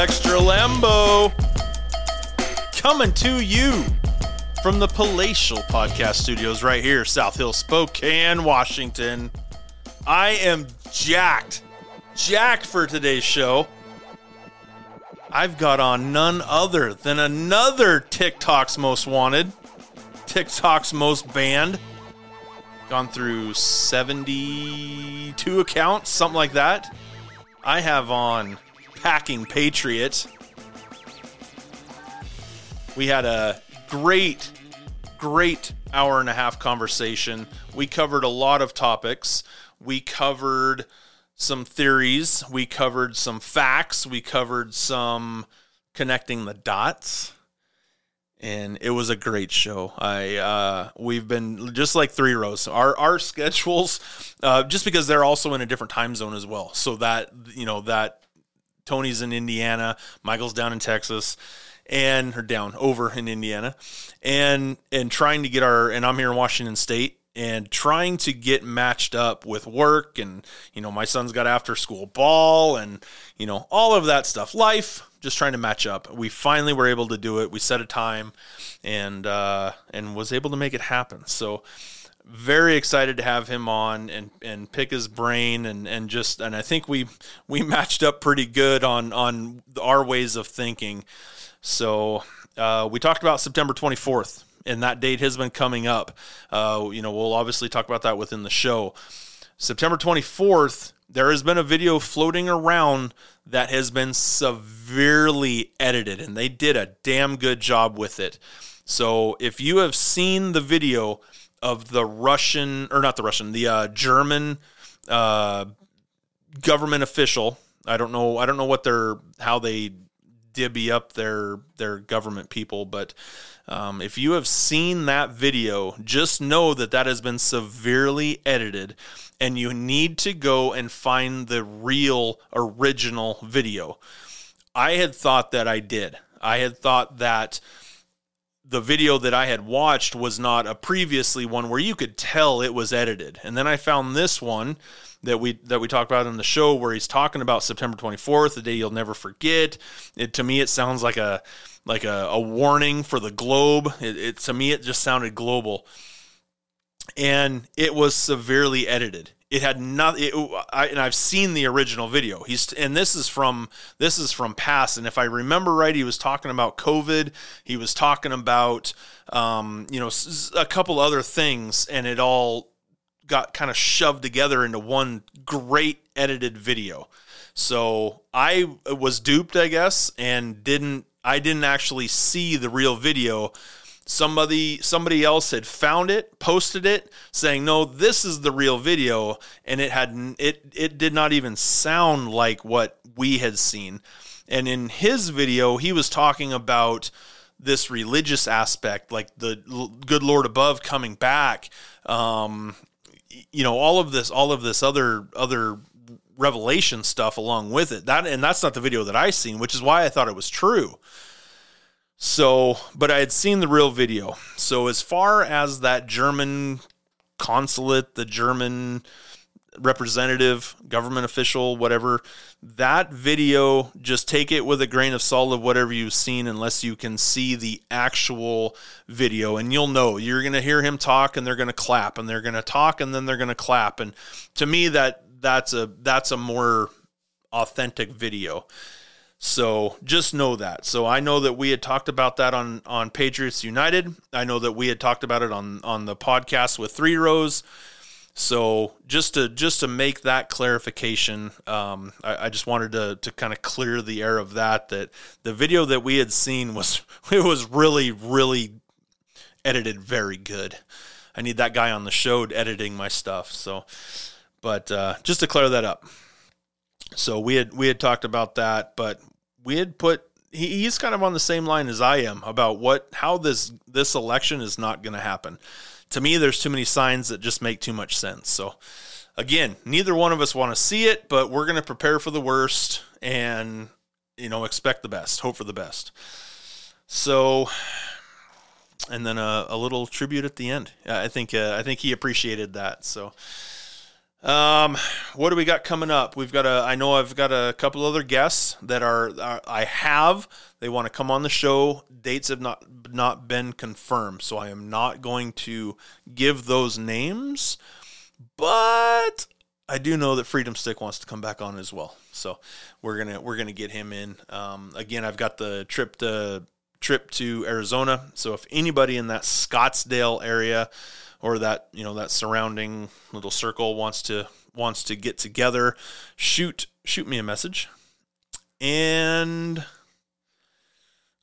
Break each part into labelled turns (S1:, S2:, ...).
S1: Extra Lambo. Coming to you from the Palatial Podcast Studios right here, South Hill, Spokane, Washington. I am jacked, jacked for today's show. I've got on none other than another TikTok's Most Wanted, TikTok's Most Banned. Gone through 72 accounts, something like that. I have on Packing Patriot. We had a great, great hour and a half conversation. We covered a lot of topics. We covered some theories. We covered some facts. We covered some connecting the dots. And it was a great show. I uh, we've been just like three rows. Our our schedules, uh, just because they're also in a different time zone as well. So that you know that Tony's in Indiana, Michael's down in Texas, and or down over in Indiana, and and trying to get our and I'm here in Washington State and trying to get matched up with work and you know my son's got after school ball and you know all of that stuff. Life just trying to match up. We finally were able to do it. We set a time and uh and was able to make it happen. So very excited to have him on and and pick his brain and and just and I think we we matched up pretty good on on our ways of thinking so uh, we talked about September 24th and that date has been coming up. Uh, you know, we'll obviously talk about that within the show. September 24th, there has been a video floating around that has been severely edited, and they did a damn good job with it. So if you have seen the video of the Russian, or not the Russian, the uh, German uh, government official, I don't know, I don't know what their how they divvy up their their government people, but um, if you have seen that video, just know that that has been severely edited, and you need to go and find the real original video. I had thought that I did. I had thought that the video that I had watched was not a previously one where you could tell it was edited. And then I found this one that we that we talked about in the show where he's talking about September 24th, the day you'll never forget. It to me it sounds like a like a, a warning for the globe. It, it to me it just sounded global, and it was severely edited. It had not. I, and I've seen the original video. He's and this is from this is from past. And if I remember right, he was talking about COVID. He was talking about um, you know a couple other things, and it all got kind of shoved together into one great edited video. So I was duped, I guess, and didn't I didn't actually see the real video. Somebody somebody else had found it, posted it, saying, "No, this is the real video," and it had it it did not even sound like what we had seen. And in his video, he was talking about this religious aspect, like the good Lord above coming back. Um, you know, all of this, all of this other other revelation stuff along with it. That and that's not the video that I seen, which is why I thought it was true. So, but I had seen the real video. So as far as that German consulate, the German representative, government official, whatever, that video, just take it with a grain of salt of whatever you've seen, unless you can see the actual video. And you'll know you're going to hear him talk and they're going to clap and they're going to talk and then they're going to clap. And to me, that that's a that's a more authentic video. So just know that. So I know that we had talked about that on on Patriots United. I know that we had talked about it on on the podcast with Three Rows. So just to just to make that clarification, um, I, I, just wanted to to kind of clear the air of that. That the video that we had seen was it was really really edited very good. I need that guy on the show editing my stuff. So but uh, just to clear that up, so we had we had talked about that, but we had put he, he's kind of on the same line as I am about what how this this election is not going to happen. To me, there's too many signs that just make too much sense. So again, neither one of us want to see it, but we're going to prepare for the worst and you know expect the best, hope for the best. So and then a, a little tribute at the end. I think uh, I think he appreciated that. So Um, what do we got coming up? We've got a. I know I've got a couple other guests that are, are I have. They want to come on the show. Dates have not not been confirmed, so I am not going to give those names. But I do know that Freedom Stick wants to come back on as well, so we're gonna we're gonna get him in. Um, again, I've got the trip to trip to Arizona, so if anybody in that Scottsdale area or that you know that surrounding little circle wants to wants to get together, shoot shoot me a message. And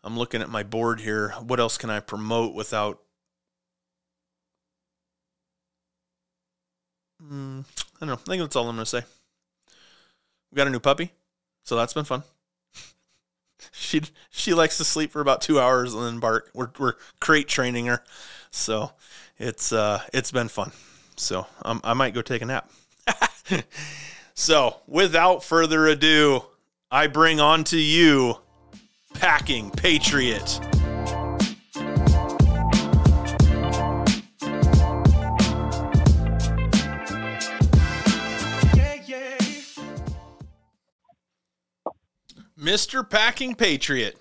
S1: I'm looking at my board here. What else can I promote without mm, I don't know. I think that's all I'm going to say. We got a new puppy, so that's been fun. she she likes to sleep for about two hours and then bark. We're we're crate training her, so it's uh it's been fun. So um, I might go take a nap. so without further ado, I bring on to you Packing Patriot. Mr. Packing Patriot.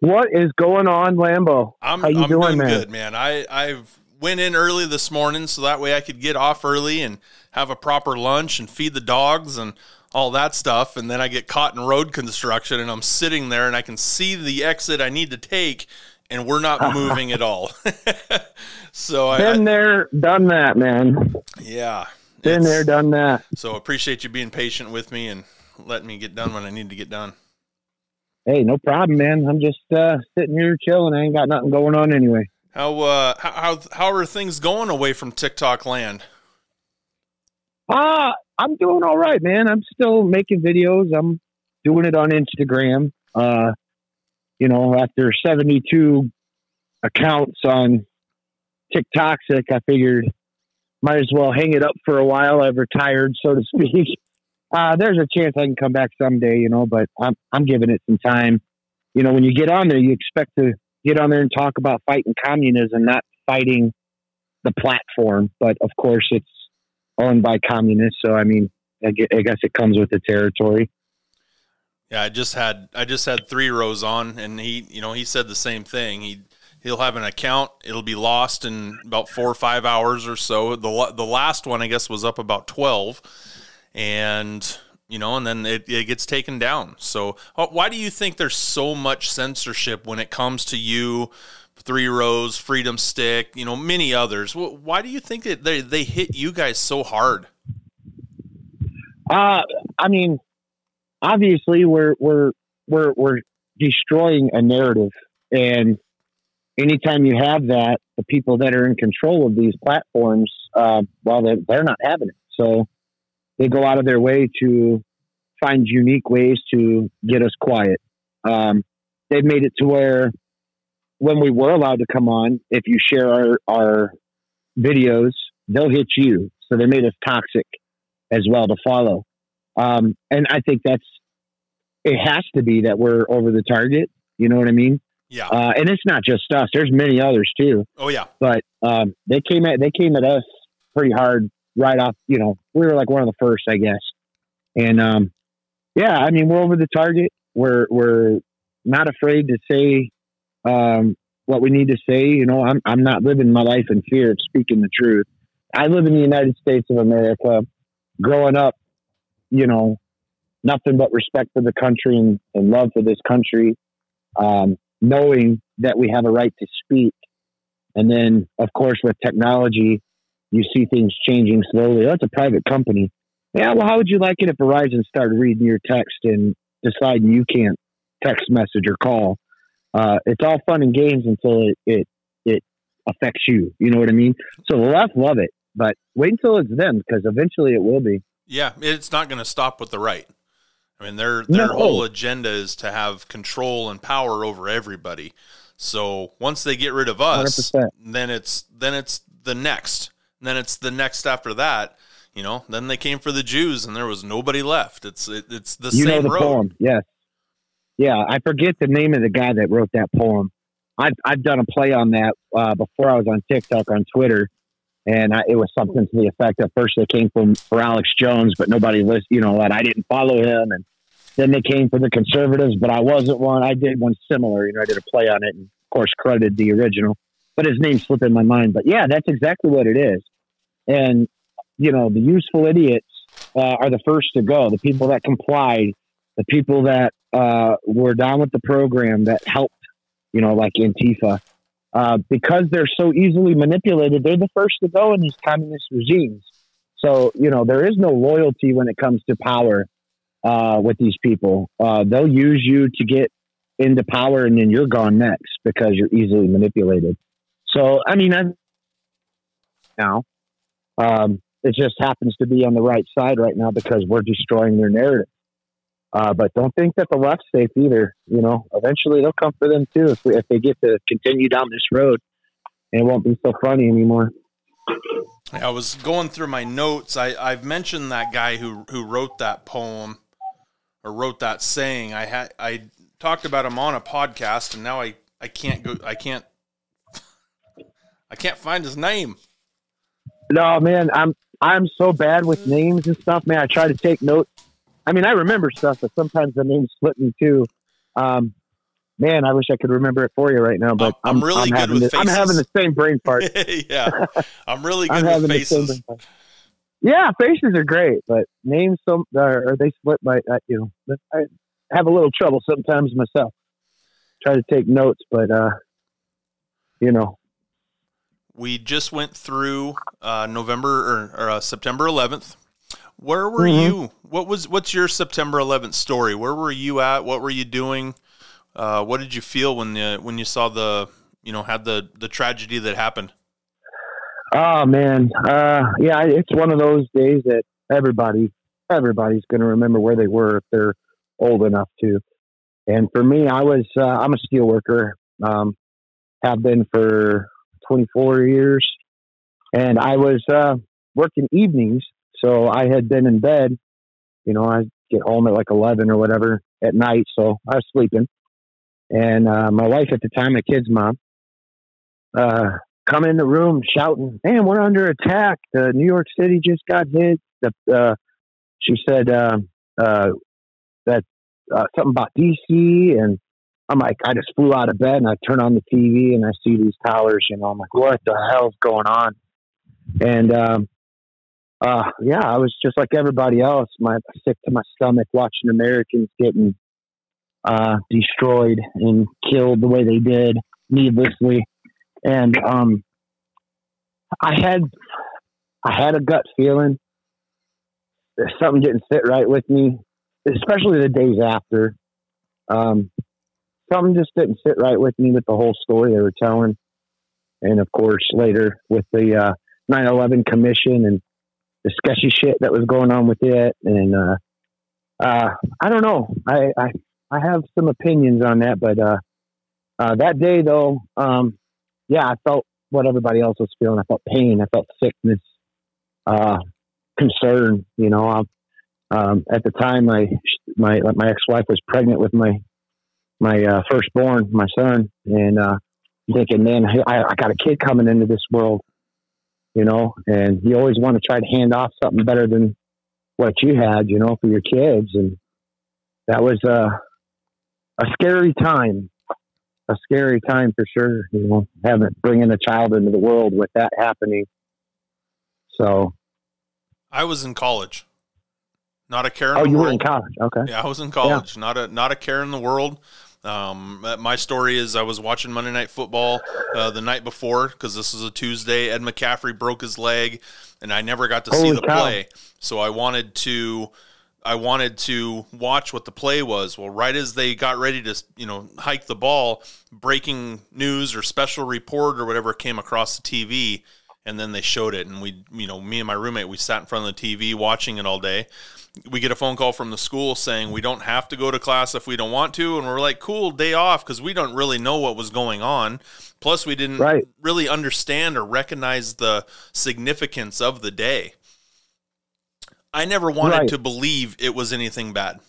S2: What is going on, Lambo?
S1: I'm,
S2: How you
S1: I'm
S2: doing, man?
S1: good, man. I I've went in early this morning so that way I could get off early and have a proper lunch and feed the dogs and all that stuff. And then I get caught in road construction and I'm sitting there and I can see the exit I need to take and we're not moving at all. so I,
S2: Been there, done that, man.
S1: yeah.
S2: Been there, done that.
S1: So appreciate you being patient with me and letting me get done when I need to get done.
S2: Hey, no problem, man. I'm just uh, sitting here chilling. I ain't got nothing going on anyway.
S1: How uh how how, are things going away from TikTok land?
S2: Ah, I'm doing all right, man. I'm still making videos. I'm doing it on Instagram. Uh, you know, after 72 accounts on TikToxic, I figured might as well hang it up for a while. I've retired, so to speak. Uh, there's a chance I can come back someday, you know, but I'm I'm giving it some time. You know, when you get on there, you expect to get on there and talk about fighting communism, not fighting the platform. But of course, it's owned by communists, so I mean, I gue- I guess it comes with the territory.
S1: Yeah, I just had I just had three rows on, and he you know he said the same thing. He he'll have an account, it'll be lost in about four or five hours or so. The the last one I guess was up about twelve, and you know, and then it, it gets taken down. So uh, why do you think there's so much censorship when it comes to you? Three rows, Freedom Stick, you know, many others. Why do you think that they they hit you guys so hard?
S2: Uh, I mean, obviously, we're we're we're we're destroying a narrative, and anytime you have that, the people that are in control of these platforms, uh, well, they're, they're not having it. So they go out of their way to find unique ways to get us quiet. Um, they've made it to where when we were allowed to come on, if you share our, our videos, they'll hit you. So they made us toxic as well to follow. Um, and I think that's, it has to be that we're over the target. You know what I mean?
S1: Yeah.
S2: Uh, and it's not just us. There's many others too.
S1: Oh yeah.
S2: But um, they came at they came at us pretty hard right off. You know, we were like one of the first, I guess. And um, yeah, I mean, we're over the target. We're we're not afraid to say um, what we need to say. You know, I'm I'm not living my life in fear of speaking the truth. I live in the United States of America. Growing up, you know, nothing but respect for the country and, and love for this country. Um, knowing that we have a right to speak. And then, of course, with technology, you see things changing slowly. Oh, it's a private company. Yeah, well, how would you like it if Verizon started reading your text and deciding you can't text message or call? Uh, it's all fun and games until it, it it affects you. You know what I mean? So the left love it, but wait until it's them because eventually it will be.
S1: Yeah, it's not going to stop with the right. I mean, their their
S2: No.
S1: whole agenda is to have control and power over everybody. So once they get rid of us,
S2: 100%.
S1: then it's then it's the next. Then it's the next after that. You know, then they came for the Jews, and there was nobody left. It's it, it's the
S2: you know
S1: same
S2: the
S1: road.
S2: poem yes yeah i forget the name of the guy that wrote that poem i've, I've done a play on that uh, before i was on tiktok on twitter and I, it was something to the effect that first they came from for Alex Jones, but nobody listened. You know that I didn't follow him, and then they came for the conservatives, but I wasn't one. I did one similar. You know, I did a play on it, and of course credited the original, but his name slipped in my mind. But yeah, that's exactly what it is. And you know, the useful idiots uh, are the first to go. The people that complied, the people that uh, were down with the program that helped. You know, like Antifa uh, because they're so easily manipulated, they're the first to go in these communist regimes. So, you know, there is no loyalty when it comes to power uh, with these people. Uh, they'll use you to get into power and then you're gone next because you're easily manipulated. So, I mean, I'm, now, um, it just happens to be on the right side right now because we're destroying their narrative. Uh, but don't think that the left's safe either. You know, eventually they'll come for them too if, we, if they get to continue down this road. And it won't be so funny anymore.
S1: I was going through my notes. I, I've mentioned that guy who who wrote that poem or wrote that saying. I had I talked about him on a podcast, and now I I can't go. I can't I can't find his name.
S2: No, man, I'm I'm so bad with names and stuff, man. I try to take notes I mean, I remember stuff, but sometimes the names slip me too. Um, man, I wish I could remember it for you right now, but
S1: I'm, I'm really
S2: I'm
S1: good with
S2: the, I'm having the same brain part.
S1: yeah, I'm really good I'm with faces.
S2: Yeah, faces are great, but names some or they split my uh, you know I have a little trouble sometimes myself. Try to take notes, but uh, you know.
S1: We just went through uh, November or, or uh, September 11th. Where were mm-hmm. you? What was what's your September 11th story? Where were you at? What were you doing? Uh, what did you feel when the when you saw the you know had the the tragedy that happened?
S2: Oh man, uh, yeah, it's one of those days that everybody everybody's going to remember where they were if they're old enough to. And for me, I was uh, I'm a steel worker, um, have been for 24 years, and I was uh, working evenings so I had been in bed, you know, I get home at like 11 or whatever at night. So I was sleeping. And uh, my wife at the time, my kid's mom, uh, come in the room shouting, man, we're under attack. Uh, New York City just got hit. The, uh, she said uh, uh, that uh, something about DC. And I'm like, I just flew out of bed and I turn on the TV and I see these towers. You know, I'm like, what the hell's going on? And um, uh, yeah, I was just like everybody else, my sick to my stomach watching Americans getting uh, destroyed and killed the way they did needlessly. And um, I had I had a gut feeling that something didn't sit right with me, especially the days after. Um, something just didn't sit right with me with the whole story they were telling, and of course later with the uh, 9/11 Commission and the sketchy shit that was going on with it, and uh, uh, I don't know. I, I I have some opinions on that, but uh, uh, that day though, um, yeah, I felt what everybody else was feeling. I felt pain. I felt sickness, uh, concern. You know, um, at the time, my my my ex wife was pregnant with my my uh, firstborn, my son, and uh, thinking, man, I, I got a kid coming into this world you know, and you always want to try to hand off something better than what you had, you know, for your kids. And that was a, a scary time, a scary time for sure, you know, having, bringing a child into the world with that happening. So
S1: I was in college. Not a care in
S2: oh,
S1: the
S2: you
S1: world.
S2: were in college. Okay.
S1: Yeah, I was in college. Yeah. Not a not a care in the world. Um, my story is I was watching Monday Night Football uh, the night before because this was a Tuesday. Ed McCaffrey broke his leg, and I never got to Holy see the cow. play. So I wanted to, I wanted to watch what the play was. Well, right as they got ready to, you know, hike the ball, breaking news or special report or whatever came across the TV, and then they showed it, and we, you know, me and my roommate, we sat in front of the TV watching it all day we get a phone call from the school saying we don't have to go to class if we don't want to and we're like cool day off because we don't really know what was going on plus we didn't right. really understand or recognize the significance of the day i never wanted right. to believe it was anything bad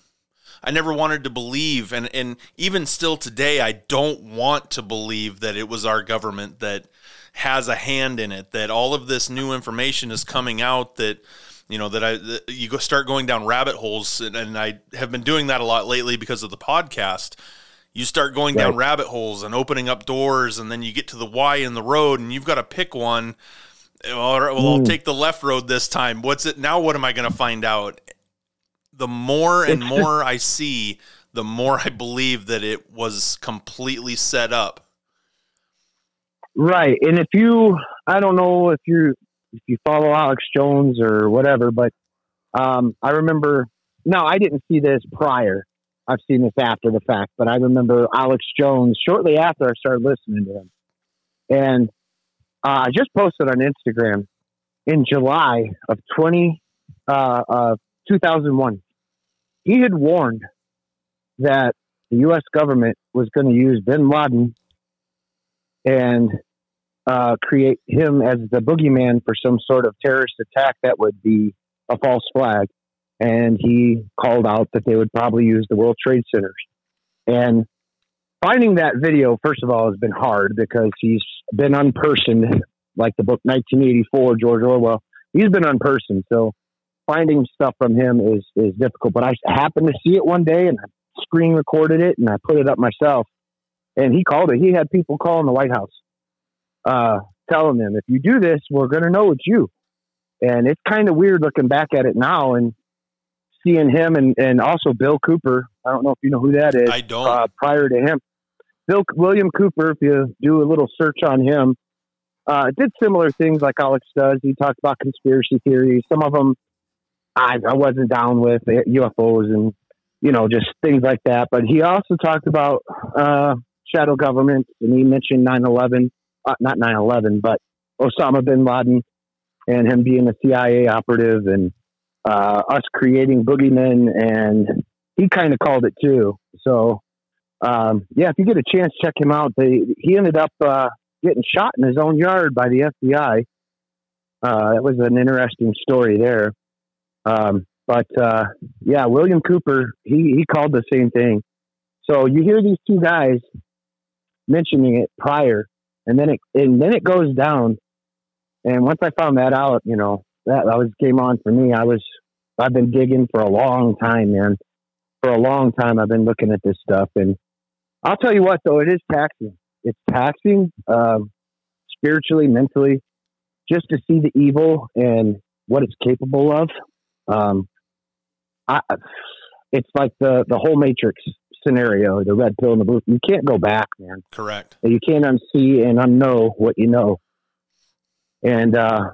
S1: I never wanted to believe, and and even still today, I don't want to believe that it was our government that has a hand in it. That all of this new information is coming out. That you know that I that you go start going down rabbit holes, and, and, I have been doing that a lot lately because of the podcast. You start going right. down rabbit holes and opening up doors, and then you get to the Y in the road, and you've got to pick one. All right, well, mm. I'll take the left road this time. What's it now? What am I going to find out? The more and more I see, the more I believe that it was completely set up.
S2: Right, and if you, I don't know if you if you follow Alex Jones or whatever, but um, I remember. No, I didn't see this prior. I've seen this after the fact, but I remember Alex Jones shortly after I started listening to him, and uh, I just posted on Instagram in July of 20, uh, uh, 2001. He had warned that the U.S. government was going to use bin Laden and uh, create him as the boogeyman for some sort of terrorist attack that would be a false flag. And he called out that they would probably use the World Trade Centers. And finding that video, first of all, has been hard because he's been unpersoned, like the book 1984, George Orwell. He's been unpersoned, so finding stuff from him is is difficult. But I happened to see it one day, and I screen recorded it, and I put it up myself. And he called it. He had people calling the White House, uh, telling them, "If you do this, we're going to know it's you." And it's kind of weird looking back at it now and seeing him, and and also Bill Cooper. I don't know if you know who that is.
S1: I don't.
S2: Uh, prior to him, Bill William Cooper, if you do a little search on him, uh, did similar things like Alex does. He talked about conspiracy theories. Some of them I, I wasn't down with UFOs and you know just things like that. But he also talked about uh, shadow government, and he mentioned 9/11, uh, not 9/11, but Osama bin Laden and him being a CIA operative and uh, us creating boogeymen, and he kind of called it too. So um, yeah, if you get a chance, check him out. They, he ended up uh, getting shot in his own yard by the FBI. Uh, that was an interesting story there. Um, but uh, yeah, William Cooper, he, he called the same thing. So you hear these two guys mentioning it prior, and then it and then it goes down. And once I found that out, you know, that, that was game on for me. I was I've been digging for a long time, man. For a long time, I've been looking at this stuff, and I'll tell you what, though, it is taxing. It's taxing um, spiritually, mentally, just to see the evil and what it's capable of. Um, I, it's like the the whole Matrix scenario, the red pill in the blue. You can't go back, man.
S1: Correct.
S2: You can't unsee and unknow what you know, and uh,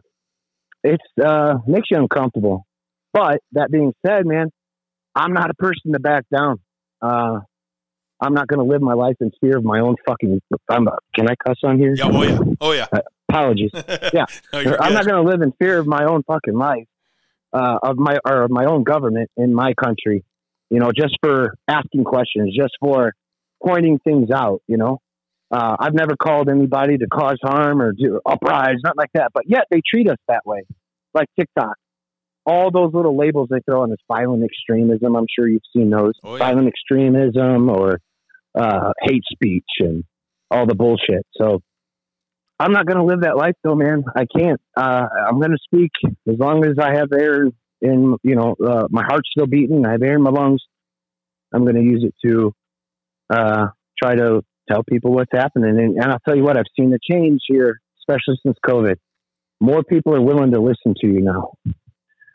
S2: it's uh, makes you uncomfortable. But that being said, man, I'm not a person to back down. Uh, I'm not going to live my life in fear of my own fucking. I'm, can I cuss on here?
S1: Yeah. Oh yeah. Oh yeah. Uh,
S2: apologies. Yeah. no, I'm not going to live in fear of my own fucking life, uh, of my or of my own government in my country. You know, just for asking questions, just for pointing things out. You know, uh, I've never called anybody to cause harm or do uprise, not like that. But yet they treat us that way, like TikTok all those little labels they throw on this violent extremism. I'm sure you've seen those oh, yeah. violent extremism or uh, hate speech and all the bullshit. So I'm not going to live that life though, man. I can't. Uh, I'm going to speak as long as I have air in, you know, uh, my heart's still beating. I have air in my lungs. I'm going to use it to uh, try to tell people what's happening. And, and I'll tell you what, I've seen a change here, especially since COVID. More people are willing to listen to you now.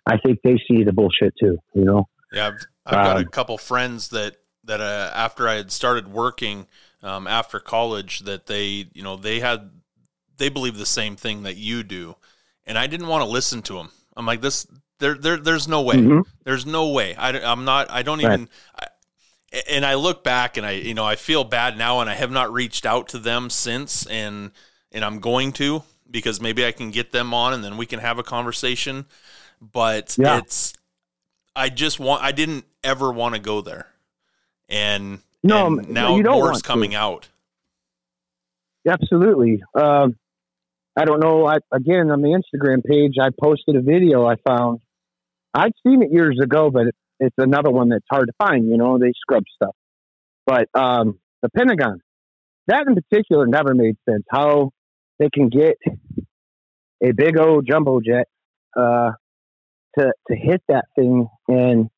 S2: I think they see the bullshit too. You know.
S1: Yeah, I've, I've got um, a couple friends that that uh, after I had started working um, after college, that they you know they had they believe the same thing that you do, and I didn't want to listen to them. I'm like this. There, there, there's no way. Mm-hmm. There's no way. I, I'm not. I don't right. even. I, and I look back and I, you know, I feel bad now, and I have not reached out to them since, and and I'm going to because maybe I can get them on, and then we can have a conversation but yeah. it's I just want I didn't ever want to go there, and no, and now you don't more's coming to. out.
S2: Absolutely. Um, I don't know. I again on the Instagram page, I posted a video I found. I'd seen it years ago, but it's another one that's hard to find. You know, they scrub stuff. But um, the Pentagon, that in particular never made sense. How they can get a big old jumbo jet uh, to to hit that thing, and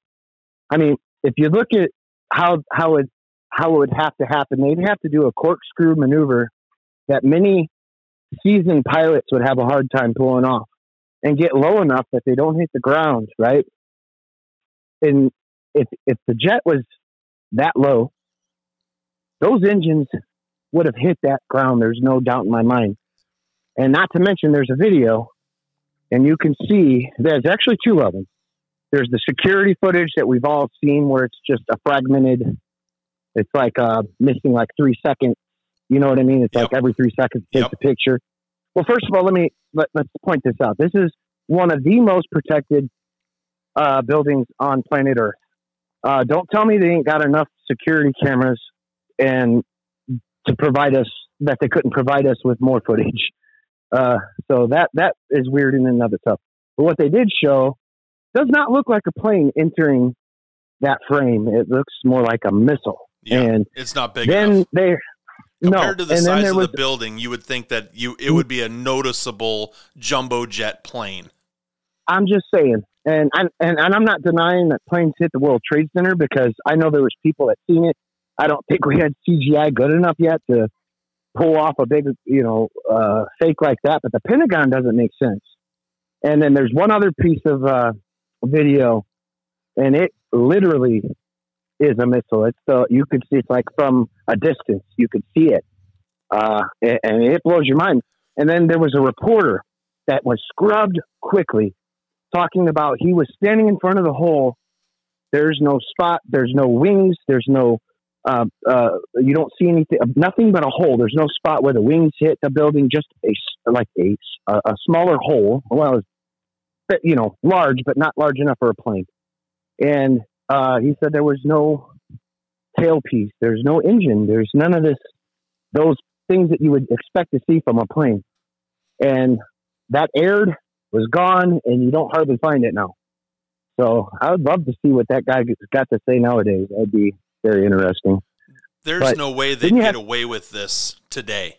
S2: I mean, if you look at how how it how it would have to happen, they'd have to do a corkscrew maneuver that many seasoned pilots would have a hard time pulling off, and get low enough that they don't hit the ground, right? And if if the jet was that low, those engines would have hit that ground. There's no doubt in my mind. And not to mention, there's a video, and you can see there's actually two of them. There's the security footage that we've all seen where it's just a fragmented, it's like uh, missing like three seconds. You know what I mean? It's
S1: Yep.
S2: like every three seconds, it takes
S1: Yep.
S2: a picture. Well, first of all, let me let, let's point this out. This is one of the most protected uh, buildings on planet Earth. Uh, don't tell me they ain't got enough security cameras and to provide us that they couldn't provide us with more footage. Uh, so that that is weird in and of itself. But what they did show does not look like a plane entering that frame. It looks more like a missile.
S1: Yeah,
S2: And
S1: it's not big
S2: then
S1: enough.
S2: they
S1: Compared
S2: no,
S1: to the
S2: and then
S1: size
S2: there
S1: of
S2: was
S1: the building, you would think that you it would be a noticeable jumbo jet plane.
S2: I'm just saying, and I'm and, and I'm not denying that planes hit the World Trade Center because I know there was people that seen it. I don't think we had CGI good enough yet to pull off a big, you know, uh, fake like that. But the Pentagon doesn't make sense. And then there's one other piece of uh, video, and it literally is a missile. It's the you could see it's like from a distance you could see it, uh, and, and it blows your mind. And then there was a reporter that was scrubbed quickly talking about he was standing in front of the hole. There's no spot. There's no wings. There's no. Uh, uh, you don't see anything. Nothing but a hole. There's no spot where the wings hit the building. Just a like a a smaller hole. Well, you know, large but not large enough for a plane. And uh, he said there was no tailpiece. There's no engine. There's none of this. Those things that you would expect to see from a plane. And that aired was gone, and you don't hardly find it now. So I would love to see what that guy got to say nowadays. That'd be very interesting.
S1: There's
S2: But
S1: no way they'd get
S2: have-
S1: away with this today.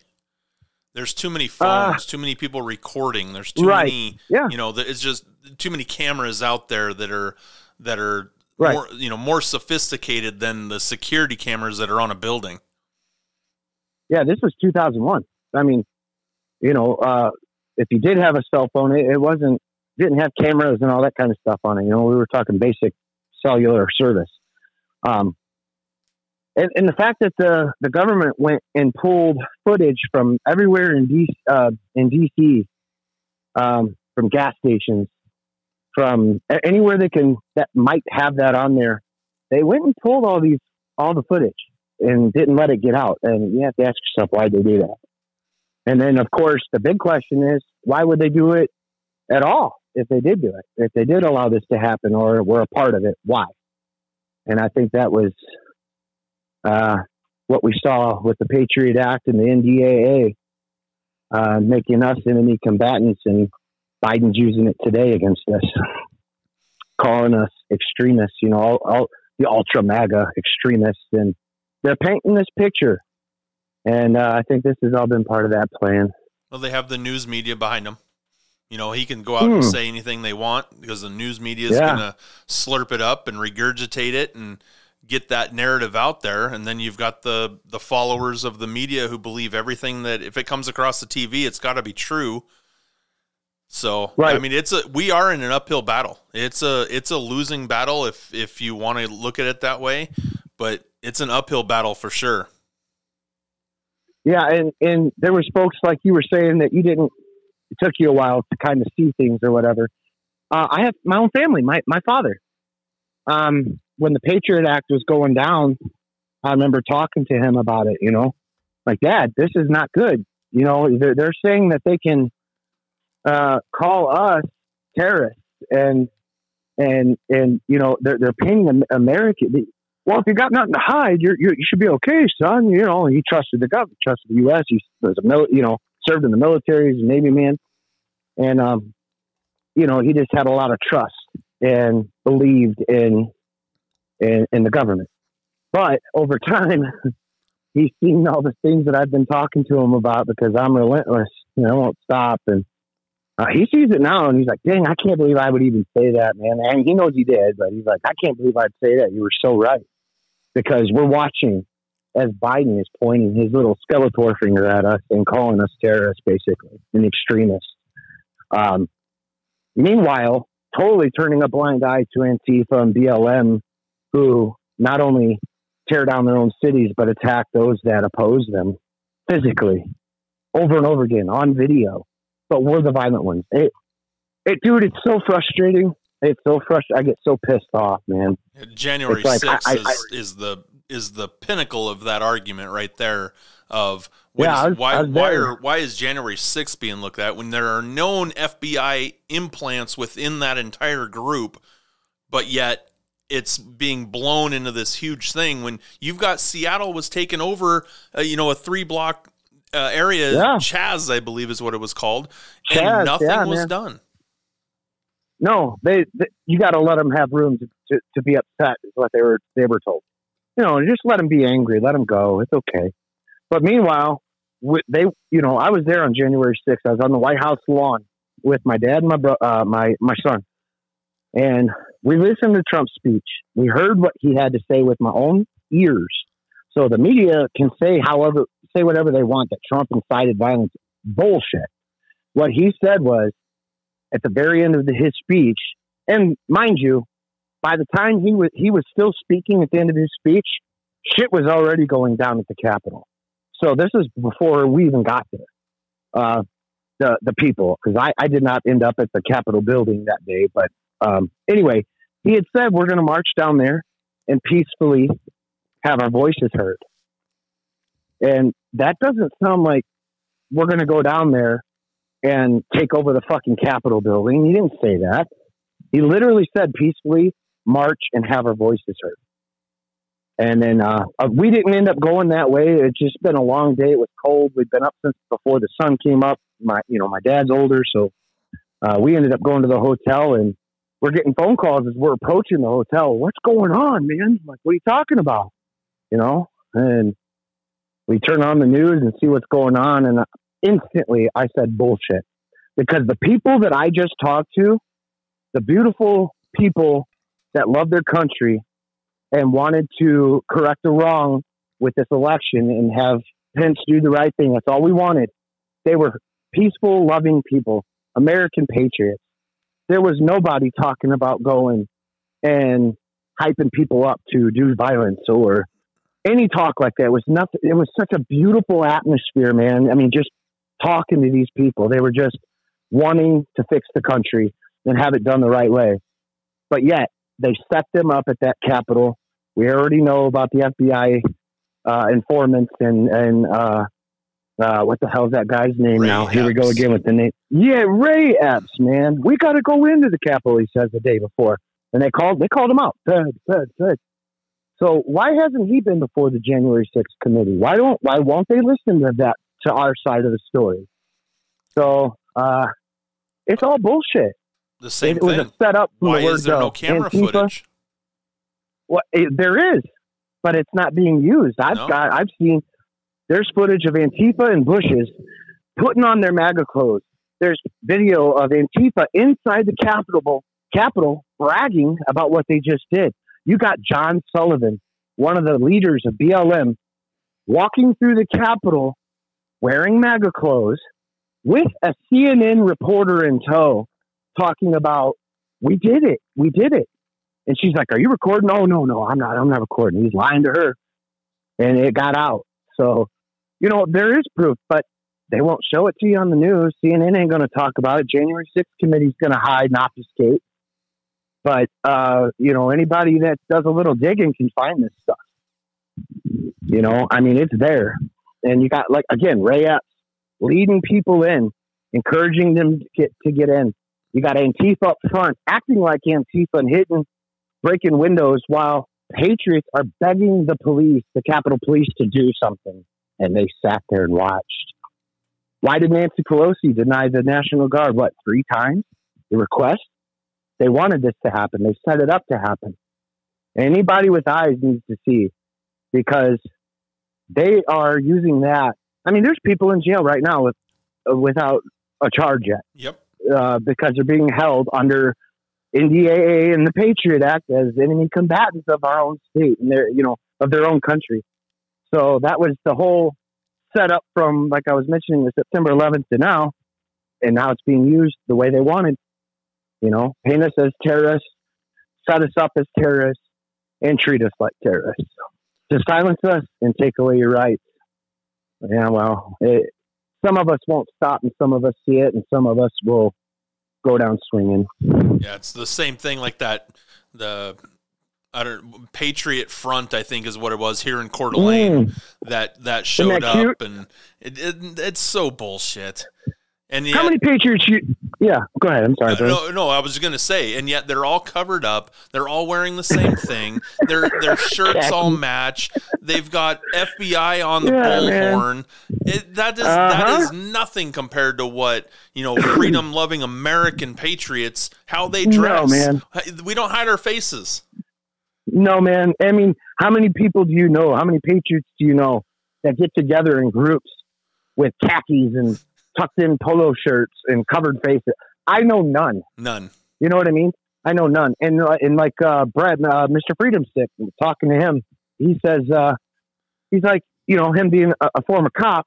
S1: There's too many phones,
S2: Uh,
S1: too many people recording. There's too
S2: right.
S1: many,
S2: Yeah.
S1: you know, it's just too many cameras out there that are that are
S2: Right.
S1: more, you know, more sophisticated than the security cameras that are on a building.
S2: Yeah, this was 2001. I mean, you know, uh, if you did have a cell phone, it, it wasn't didn't have cameras and all that kind of stuff on it. You know, we were talking basic cellular service. Um, and, and the fact that the, the government went and pulled footage from everywhere in DC, uh, in DC, um, from gas stations, from anywhere they can that might have that on there, they went and pulled all these all the footage and didn't let it get out. And you have to ask yourself why they do that. And then, of course, the big question is why would they do it at all if they did do it? If they did allow this to happen or were a part of it, why? And I think that was uh, what we saw with the Patriot Act and the NDAA, uh, making us enemy combatants, and Biden's using it today against us, calling us extremists, you know, all, all the ultra MAGA extremists. And they're painting this picture. And uh, I think this has all been part of that plan.
S1: Well, they have the news media behind them. You know, he can go out
S2: Hmm.
S1: and say anything they want because the news media is
S2: Yeah.
S1: going to slurp it up and regurgitate it and get that narrative out there. And then you've got the the followers of the media who believe everything that if it comes across the TV, it's got to be true. So,
S2: Right.
S1: I mean, it's a we are in an uphill battle. It's a it's a losing battle if if you want to look at it that way, but it's an uphill battle for sure.
S2: Yeah, and and there was folks like you were saying that you didn't. It took you a while to kind of see things or whatever. Uh, I have my own family. My my father. Um, when the Patriot Act was going down, I remember talking to him about it. You know, like Dad, this is not good. You know, they're they're saying that they can uh, call us terrorists, and and and you know they're they're painting Am- America. Well, if you got nothing to hide, you're, you're you should be okay, son. You know, he trusted the government, trusted the U.S. He was a mil- you know served in the military, he's a Navy man, and um, you know he just had a lot of trust and believed in in, in the government. But over time, he's seen all the things that I've been talking to him about because I'm relentless. and I won't stop. And uh, he sees it now and he's like, dang, I can't believe I would even say that, man. And he knows he did, but he's like, I can't believe I'd say that. You were so right. Because we're watching as Biden is pointing his little Skeletor finger at us and calling us terrorists, basically, and extremists. Um, meanwhile, totally turning a blind eye to Antifa and BLM, who not only tear down their own cities, but attack those that oppose them physically over and over again on video. But we're the violent ones. It, it, dude, it's so frustrating. It's so frustrating. I get so pissed off, man.
S1: January like, 6th I, I, is, is the is the pinnacle of that argument right there of yeah, is, why why are why is January 6th being looked at when there are known FBI implants within that entire group, but yet it's being blown into this huge thing when you've got Seattle was taken over, uh, you know, a three block uh, area, yeah. Chaz, I believe is what it was called, Chaz, and nothing yeah, was man. done.
S2: No, they, they you got to let them have room to, to, to, be upset. Is what they were they were told. You know, just let them be angry, let them go. It's okay. But meanwhile, they, you know, I was there on January 6th. I was on the White House lawn with my dad and my bro, uh, my my son, and we listened to Trump's speech. We heard what he had to say with my own ears. So the media can say however say whatever they want that Trump incited violence. Bullshit. What he said was at the very end of the, his speech, and mind you, by the time he was he was still speaking at the end of his speech, shit was already going down at the Capitol. So this is before we even got there. Uh, the the people, because I, I did not end up at the Capitol building that day, but um, anyway, he had said we're going to march down there and peacefully have our voices heard. And that doesn't sound like we're going to go down there and take over the fucking Capitol building. He didn't say that. He literally said peacefully march and have our voices heard. And then uh, uh, we didn't end up going that way. It's just been a long day. It was cold. We've been up since before the sun came up. My, you know, my dad's older, so uh, we ended up going to the hotel and we're getting phone calls as we're approaching the hotel. What's going on, man? Like, what are you talking about? You know, and we turn on the news and see what's going on. And instantly I said bullshit because the people that I just talked to, the beautiful people that love their country and wanted to correct the wrong with this election and have Pence do the right thing. That's all we wanted. They were peaceful, loving people, American patriots there was nobody talking about going and hyping people up to do violence or any talk like that. Was nothing. It was such a beautiful atmosphere, man. I mean, just talking to these people, they were just wanting to fix the country and have it done the right way. But yet they set them up at that Capitol. We already know about the FBI uh, informants and and uh, uh, what the hell's that guy's name Ray now? Epps. Here we go again with the name. Yeah, Ray Epps, man. We got to go into the Capitol. He says the day before, and they called. They called him out. Good, good, good. So why hasn't he been before the January 6th committee? Why don't? Why won't they listen to that to our side of the story? So uh, it's all bullshit.
S1: The same
S2: it,
S1: thing.
S2: was a setup.
S1: Why the is there no camera Antifa. footage?
S2: Well, it, there is, but it's not being used. I've no. got. I've seen there's footage of Antifa and Bushes putting on their MAGA clothes. There's video of Antifa inside the Capitol, Capitol bragging about what they just did. You got John Sullivan, one of the leaders of BLM, walking through the Capitol wearing MAGA clothes with a CNN reporter in tow talking about, we did it. We did it. And she's like, Are you recording? Oh, no, no, I'm not. I'm not recording. He's lying to her. And it got out. So you know, there is proof, but they won't show it to you on the news. CNN ain't going to talk about it. January 6th committee's going to hide and obfuscate. But, uh, you know, anybody that does a little digging can find this stuff. You know, I mean, it's there. And you got, like, again, Ray Epps leading people in, encouraging them to get, to get in. You got Antifa up front, acting like Antifa and hitting, breaking windows while patriots are begging the police, the Capitol Police, to do something and they sat there and watched. Why did Nancy Pelosi deny the National Guard, what, three times? The request? They wanted this to happen. They set it up to happen. Anybody with eyes needs to see because they are using that. I mean, there's people in jail right now with uh, without a charge yet.
S1: Yep.
S2: Uh, because they're being held under NDAA and the Patriot Act as enemy combatants of our own state and their, you know, of their own country. So that was the whole setup from, like I was mentioning, the September 11th to now, and now it's being used the way they wanted. You know, paint us as terrorists, set us up as terrorists, and treat us like terrorists to silence us and take away your rights. Yeah, well, it, some of us won't stop, and some of us see it, and some of us will go down swinging.
S1: Yeah, it's the same thing like that. The I don't Patriot Front, I think, is what it was here in Coeur d'Alene mm. that that showed that up, and it, it, it's so bullshit. And
S2: yet, how many Patriots? You, yeah, go ahead. I'm sorry.
S1: No, no, I was going to say, and yet they're all covered up. They're all wearing the same thing. their their shirts all match. They've got FBI on the yeah, bullhorn. It, that is uh-huh. that is nothing compared to what you know freedom loving American patriots how they dress. No, man. We don't hide our faces.
S2: No, man. I mean, how many people do you know? How many patriots do you know that get together in groups with khakis and tucked in polo shirts and covered faces. I know none.
S1: None.
S2: You know what I mean? I know none. And uh, and like uh, Brad, uh, Mr. Freedom Stick, talking to him, he says uh, he's like, you know, him being a, a former cop,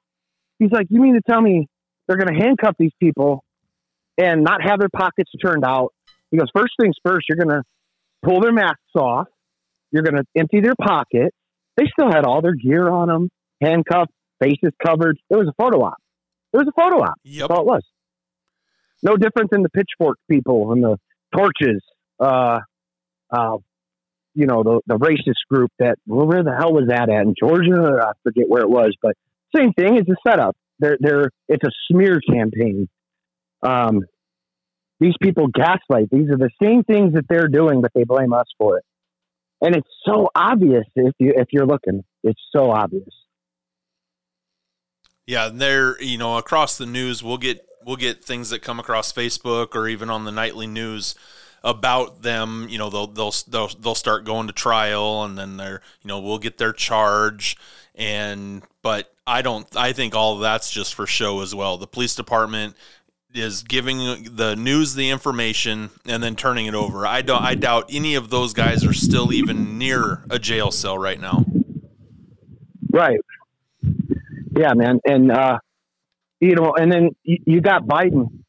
S2: he's like, you mean to tell me they're going to handcuff these people and not have their pockets turned out? He goes, first things first, you're going to pull their masks off. You're going to empty their pocket. They still had all their gear on them, handcuffed, faces covered. It was a photo op. It was a photo op. Yep. That's all it was. No different than the pitchfork people and the torches. Uh, uh, you know, the, the racist group that, well, where the hell was that at in Georgia? I forget where it was, but same thing. It's a setup. They're, they're, it's a smear campaign. Um, these people gaslight. These are the same things that they're doing, but they blame us for it. And it's so obvious if you if you're looking. It's so obvious.
S1: Yeah, they're you know across the news we'll get we'll get things that come across Facebook or even on the nightly news about them. You know they'll they'll they'll, they'll start going to trial and then they're you know we'll get their charge and but I don't I think all that's just for show as well. The police department is giving the news the information and then turning it over. I don't I doubt any of those guys are still even near a jail cell right now.
S2: Right yeah, man, and uh, you know, and then you, you got Biden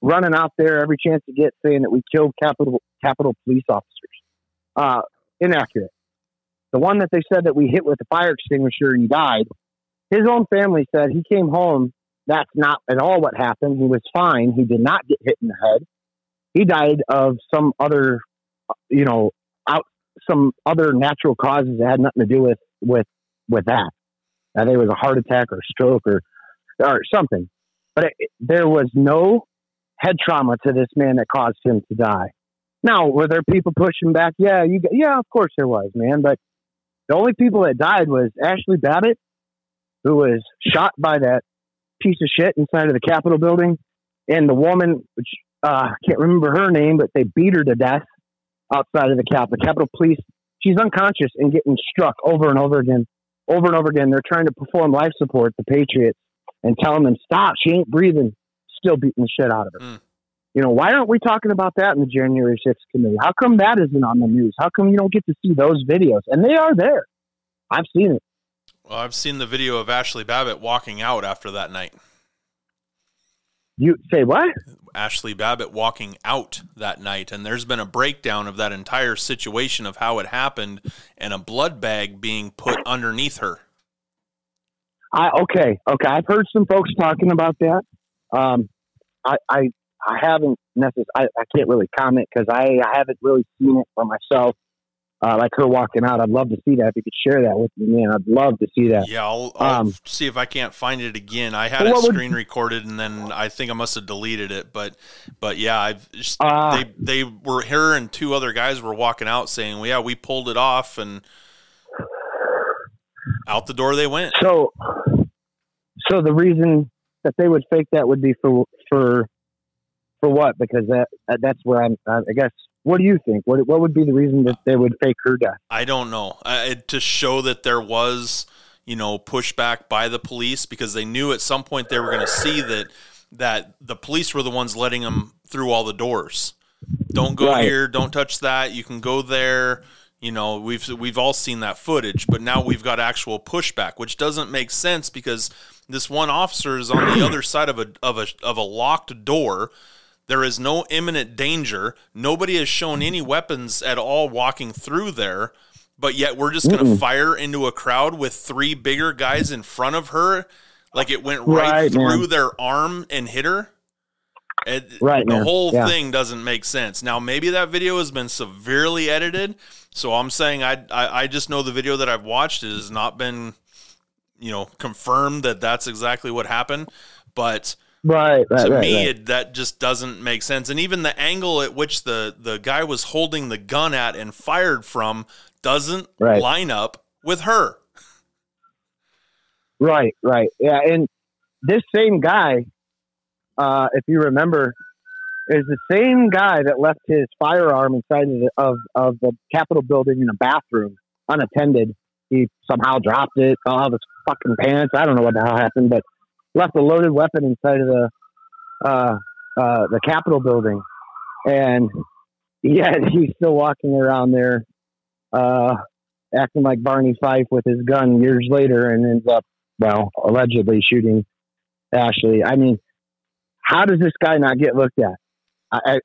S2: running out there every chance to get saying that we killed Capitol Capitol police officers. Uh, inaccurate. The one that they said that we hit with a fire extinguisher and he died. His own family said he came home. That's not at all what happened. He was fine. He did not get hit in the head. He died of some other, you know, out some other natural causes that had nothing to do with with with that. I think it was a heart attack or stroke or or something. But it, there was no head trauma to this man that caused him to die. Now, were there people pushing back? Yeah, you yeah, of course there was, man. But the only people that died was Ashli Babbitt, who was shot by that piece of shit inside of the Capitol building, and the woman, which uh, I can't remember her name, but they beat her to death outside of the Capitol. Capitol Police. She's unconscious and getting struck over and over again over and over again. They're trying to perform life support, the Patriots, and telling them, stop, she ain't breathing, still beating the shit out of her. Mm. You know, why aren't we talking about that in the January 6th committee? How come that isn't on the news? How come you don't get to see those videos? And they are there. I've seen it.
S1: Well, I've seen the video of Ashli Babbitt walking out after that night.
S2: You say what?
S1: Ashli Babbitt walking out that night, and there's been a breakdown of that entire situation of how it happened, and a blood bag being put underneath her.
S2: I okay, okay. I've heard some folks talking about that. Um, I, I, I haven't necessarily. I, I can't really comment because I, I haven't really seen it for myself uh, like her walking out. I'd love to see that. If you could share that with me, man, I'd love to see that.
S1: Yeah, I'll, I'll um, see if I can't find it again. I had it screen would, recorded, and then I think I must have deleted it. But, but yeah, I've just, uh, they they were her and two other guys were walking out saying, "Well, yeah, we pulled it off," and out the door they went.
S2: So, so the reason that they would fake that would be for for for what? Because that that's where I'm. I guess. What do you think? What what would be the reason that they would fake her death?
S1: I don't know. Uh, to show that there was, you know, pushback by the police because they knew at some point they were going to see that that the police were the ones letting them through all the doors. Don't go right. here. Don't touch that. You can go there. You know, we've we've all seen that footage, but now we've got actual pushback, which doesn't make sense because this one officer is on the other side of a of a of a locked door. There is no imminent danger. Nobody has shown any weapons at all walking through there, but yet we're just going to fire into a crowd with three bigger guys in front of her, like it went right, right through man. their arm and hit her. It,
S2: right.
S1: The
S2: man.
S1: whole
S2: yeah.
S1: thing doesn't make sense. Now, maybe that video has been severely edited. So I'm saying I, I, I just know the video that I've watched it has not been you know confirmed that that's exactly what happened but
S2: right, right
S1: to
S2: right,
S1: me
S2: right.
S1: It, that just doesn't make sense and even the angle at which the the guy was holding the gun at and fired from doesn't
S2: right.
S1: line up with her
S2: right right yeah and this same guy uh if you remember is the same guy that left his firearm inside of the, of, of the capitol building in a bathroom unattended he somehow dropped it, fell out of his fucking pants. I don't know what the hell happened, but left a loaded weapon inside of the uh, uh, the Capitol building, and yet he's still walking around there, uh, acting like Barney Fife with his gun years later, and ends up, well, allegedly shooting Ashli. I mean, how does this guy not get looked at? I, I,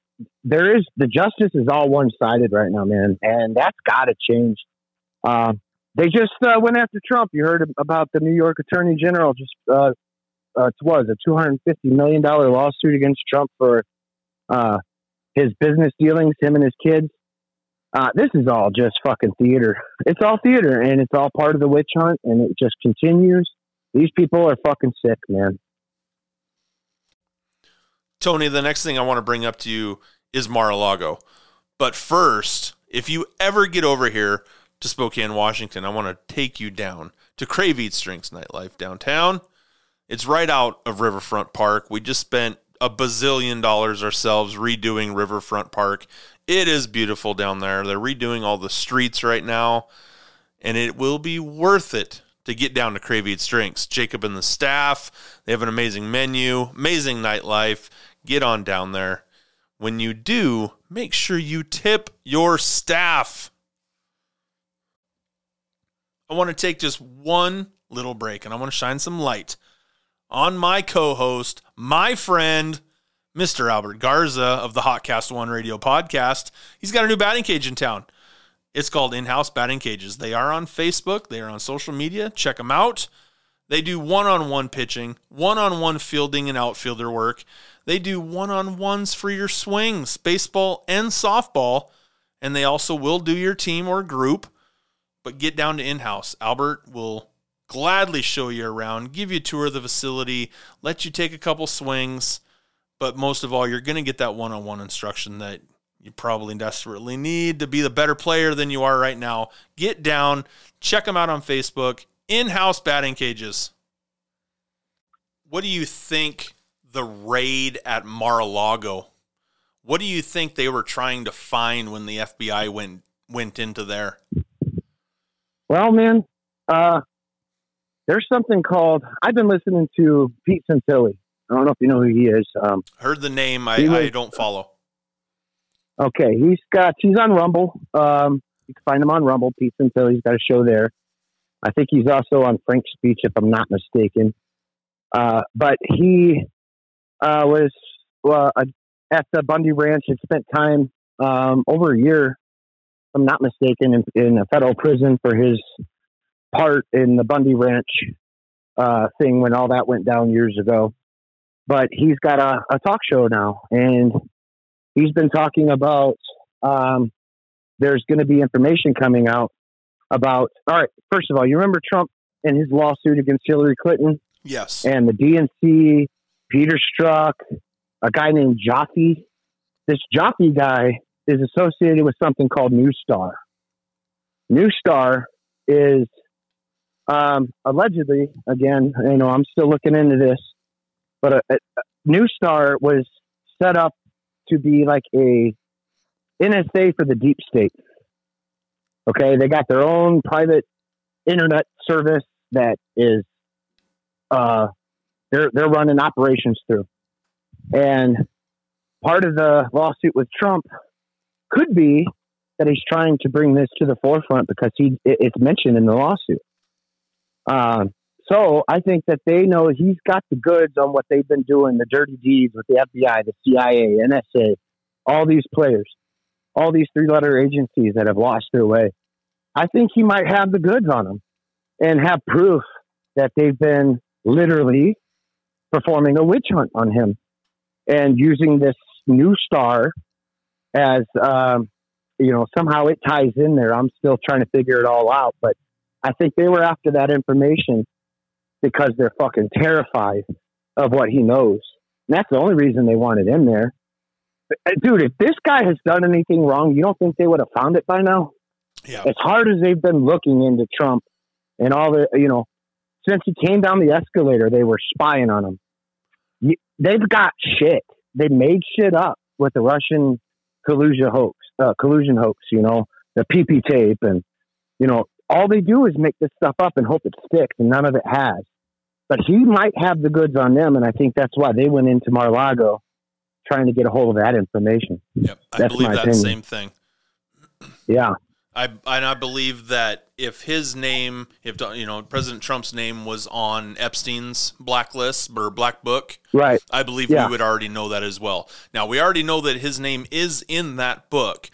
S2: there is the justice is all one sided right now, man, and that's got to change. Uh, they just uh, went after Trump. You heard about the New York Attorney General just uh, uh, was a two hundred fifty million dollar lawsuit against Trump for uh, his business dealings, him and his kids. Uh, this is all just fucking theater. It's all theater, and it's all part of the witch hunt, and it just continues. These people are fucking sick, man.
S1: Tony, the next thing I want to bring up to you is Mar-a-Lago. But first, if you ever get over here to Spokane, Washington, I want to take you down to Crave Eats Drinks Nightlife downtown. It's right out of Riverfront Park. We just spent a bazillion dollars ourselves redoing Riverfront Park. It is beautiful down there. They're redoing all the streets right now, and it will be worth it to get down to Crave Eats Drinks. Jacob and the staff, they have an amazing menu, amazing nightlife. Get on down there. When you do, make sure you tip your staff. I want to take just one little break and I want to shine some light on my co host, my friend, Mr. Albert Garza of the Hotcast One Radio podcast. He's got a new batting cage in town. It's called In House Batting Cages. They are on Facebook, they are on social media. Check them out. They do one on one pitching, one on one fielding and outfielder work. They do one on ones for your swings, baseball and softball. And they also will do your team or group but get down to in house. Albert will gladly show you around, give you a tour of the facility, let you take a couple swings. But most of all, you're going to get that one on one instruction that you probably desperately need to be the better player than you are right now. Get down, check them out on Facebook, in house batting cages. What do you think the raid at Mar a Lago? What do you think they were trying to find when the FBI went went into there?
S2: Well, man, uh, there's something called. I've been listening to Pete Santilli. I don't know if you know who he is. Um,
S1: Heard the name. I, was, I don't follow.
S2: Okay, he's got. He's on Rumble. Um, you can find him on Rumble. Pete Santilli's got a show there. I think he's also on FrankSpeech, if I'm not mistaken. Uh, but he uh, was uh, at the Bundy Ranch and spent time um, over a year if I'm not mistaken, in, in a federal prison for his part in the Bundy Ranch uh, thing when all that went down years ago. But he's got a, a talk show now, and he's been talking about um, there's going to be information coming out about. All right, first of all, you remember Trump and his lawsuit against Hillary Clinton?
S1: Yes.
S2: And the DNC, Peter Strzok, a guy named Joffe. This Joffe guy is associated with something called New Star. Neustar is um, allegedly, again, you know, I'm still looking into this, but a, a Neustar was set up to be like a NSA for the deep state. Okay, they got their own private internet service that is uh, they're they're running operations through, and part of the lawsuit with Trump could be that he's trying to bring this to the forefront because he it's mentioned in the lawsuit. Um, so I think that they know he's got the goods on what they've been doing, the dirty deeds with the FBI, the CIA, NSA, all these players, all these three letter agencies that have lost their way. I think he might have the goods on them and have proof that they've been literally performing a witch hunt on him and using this Neustar as, um, you know, somehow it ties in there. I'm still trying to figure it all out, but I think they were after that information because they're fucking terrified of what he knows. And that's the only reason they wanted him there. Uh, dude, if this guy has done anything wrong, you don't think they would have found it by now?
S1: Yeah.
S2: As hard as they've been looking into Trump and all the, you know, since he came down the escalator, they were spying on him. They've got shit. They made shit up with the Russian collusion hoax, uh, collusion hoax, you know, the PP tape and, you know, all they do is make this stuff up and hope it sticks, and none of it has. But he might have the goods on them, and I think that's why they went into Mar-Lago trying to get a hold of that information.
S1: Yep, I that's believe that opinion. same thing.
S2: Yeah,
S1: I and I believe that if his name, if you know President Trump's name was on Epstein's blacklist or black book,
S2: right?
S1: I believe yeah. we would already know that as well. Now we already know that his name is in that book,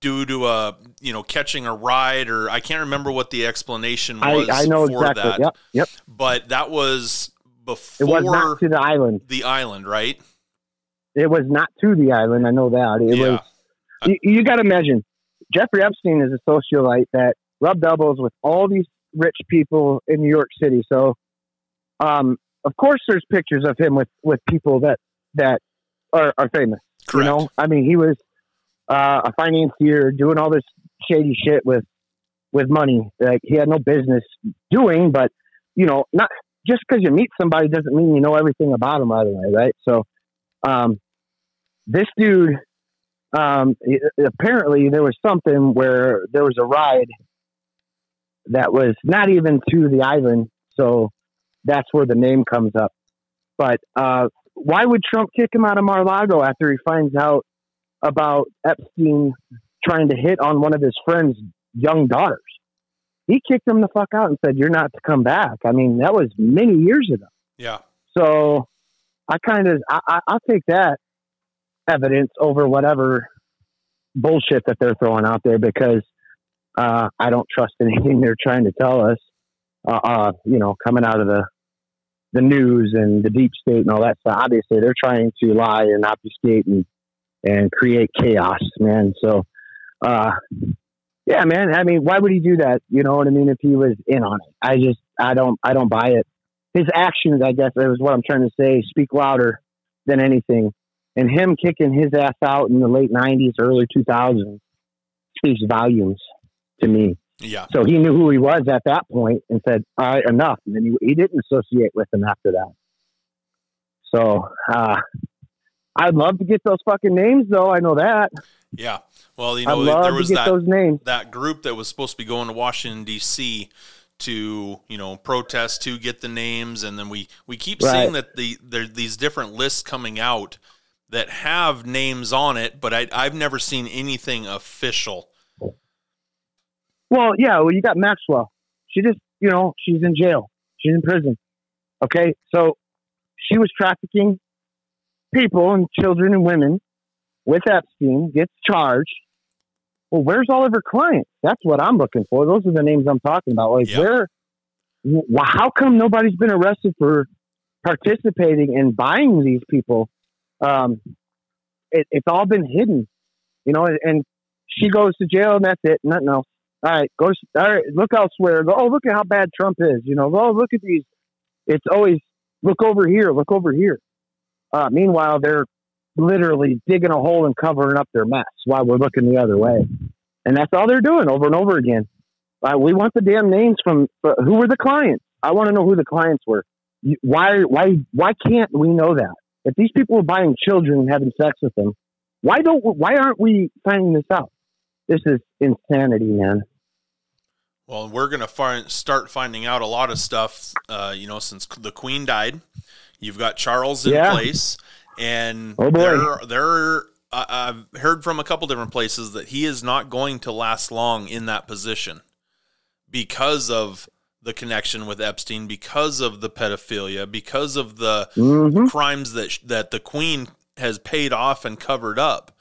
S1: due to a you know catching a ride or I can't remember what the explanation was.
S2: I, I know exactly. That. Yep. Yep.
S1: But that was before
S2: it was not to the island.
S1: The island, right?
S2: It was not to the island. I know that. It yeah. was. You, you got to imagine. Jeffrey Epstein is a socialite that rubbed elbows with all these rich people in New York City. So, um, of course, there's pictures of him with with people that that are, are famous.
S1: Correct.
S2: You know, I mean, he was uh, a financier doing all this shady shit with with money like he had no business doing. But you know, not just because you meet somebody doesn't mean you know everything about them right away, right? So, um, this dude, um, apparently there was something where there was a ride that was not even to the island, so that's where the name comes up. But uh, why would Trump kick him out of Mar-a-Lago after he finds out about Epstein trying to hit on one of his friend's young daughters. He kicked him the fuck out and said, "You're not to come back." I mean, that was many years ago.
S1: Yeah.
S2: So I kind of I, I'll take that evidence over whatever bullshit that they're throwing out there because uh, I don't trust anything they're trying to tell us. Uh, uh, you know, coming out of the the news and the deep state and all that stuff. Obviously, they're trying to lie and obfuscate and and create chaos, man. So, uh, yeah, man. I mean, why would he do that? You know what I mean? If he was in on it, I just, I don't, I don't buy it. His actions, I guess, is what I'm trying to say, speak louder than anything. And him kicking his ass out in the late '90s, early 2000s speaks volumes to me.
S1: Yeah.
S2: So he knew who he was at that point and said, "All right, enough." And then he, he didn't associate with him after that. So, uh, I'd love to get those fucking names, though. I know that.
S1: Yeah. Well, you know, there was that,
S2: those names.
S1: that group that was supposed to be going to Washington D.C. to you know protest to get the names, and then we we keep right. seeing that the there these different lists coming out that have names on it, but I, I've never seen anything official.
S2: Well, yeah. Well, you got Maxwell. She just you know she's in jail. She's in prison. Okay, so she was trafficking people and children and women with Epstein, gets charged. Well, where's all of her clients? That's what I'm looking for. Those are the names I'm talking about. Like, yep. where, wh- how come nobody's been arrested for participating in buying these people? Um, it, it's all been hidden, you know, and she goes to jail and that's it. Nothing else. All right, go. All right, look elsewhere. Go. Oh, look at how bad Trump is. You know. Oh, look at these. It's always look over here. Look over here. Uh, meanwhile, they're literally digging a hole and covering up their mess while we're looking the other way. And that's all they're doing over and over again. Uh, we want the damn names from uh, who were the clients. I want to know who the clients were. Why, why, why can't we know that? if these people are buying children and having sex with them, why don't why aren't we finding this out? This is insanity, man.
S1: Well, we're gonna find, start finding out a lot of stuff. Uh, you know, since the Queen died, you've got Charles in
S2: Yeah.
S1: place, and
S2: Oh,
S1: there. Uh, I've heard from a couple different places that he is not going to last long in that position because of the connection with Epstein, because of the pedophilia, because of the
S2: hmm
S1: crimes that that the Queen has paid off and covered up.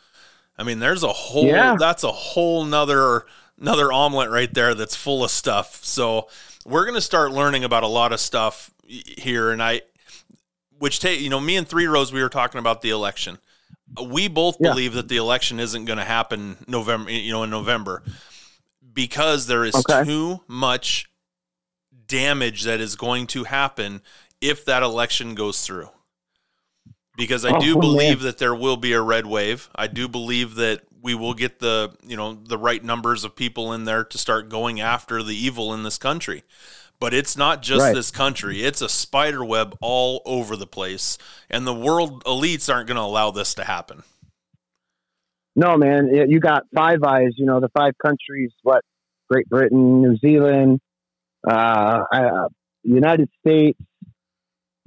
S1: I mean, there's a whole
S2: Yeah.
S1: that's a whole nother another omelet right there that's full of stuff. So we're gonna start learning about a lot of stuff here, and I, which take you know, me and Three Rows, we were talking about the election. We both
S2: Yeah.
S1: believe that the election isn't going to happen November, you know, in November, because there is
S2: Okay.
S1: too much damage that is going to happen if that election goes through. Because I oh, do
S2: Oh,
S1: believe
S2: man.
S1: that there will be a red wave. I do believe that we will get the, you know, the right numbers of people in there to start going after the evil in this country. But it's not just
S2: Right.
S1: this country. It's a spider web all over the place. And the world elites aren't going to allow this to happen.
S2: No, man, you got Five Eyes. You know the five countries. What? Great Britain, New Zealand, uh, uh, United States.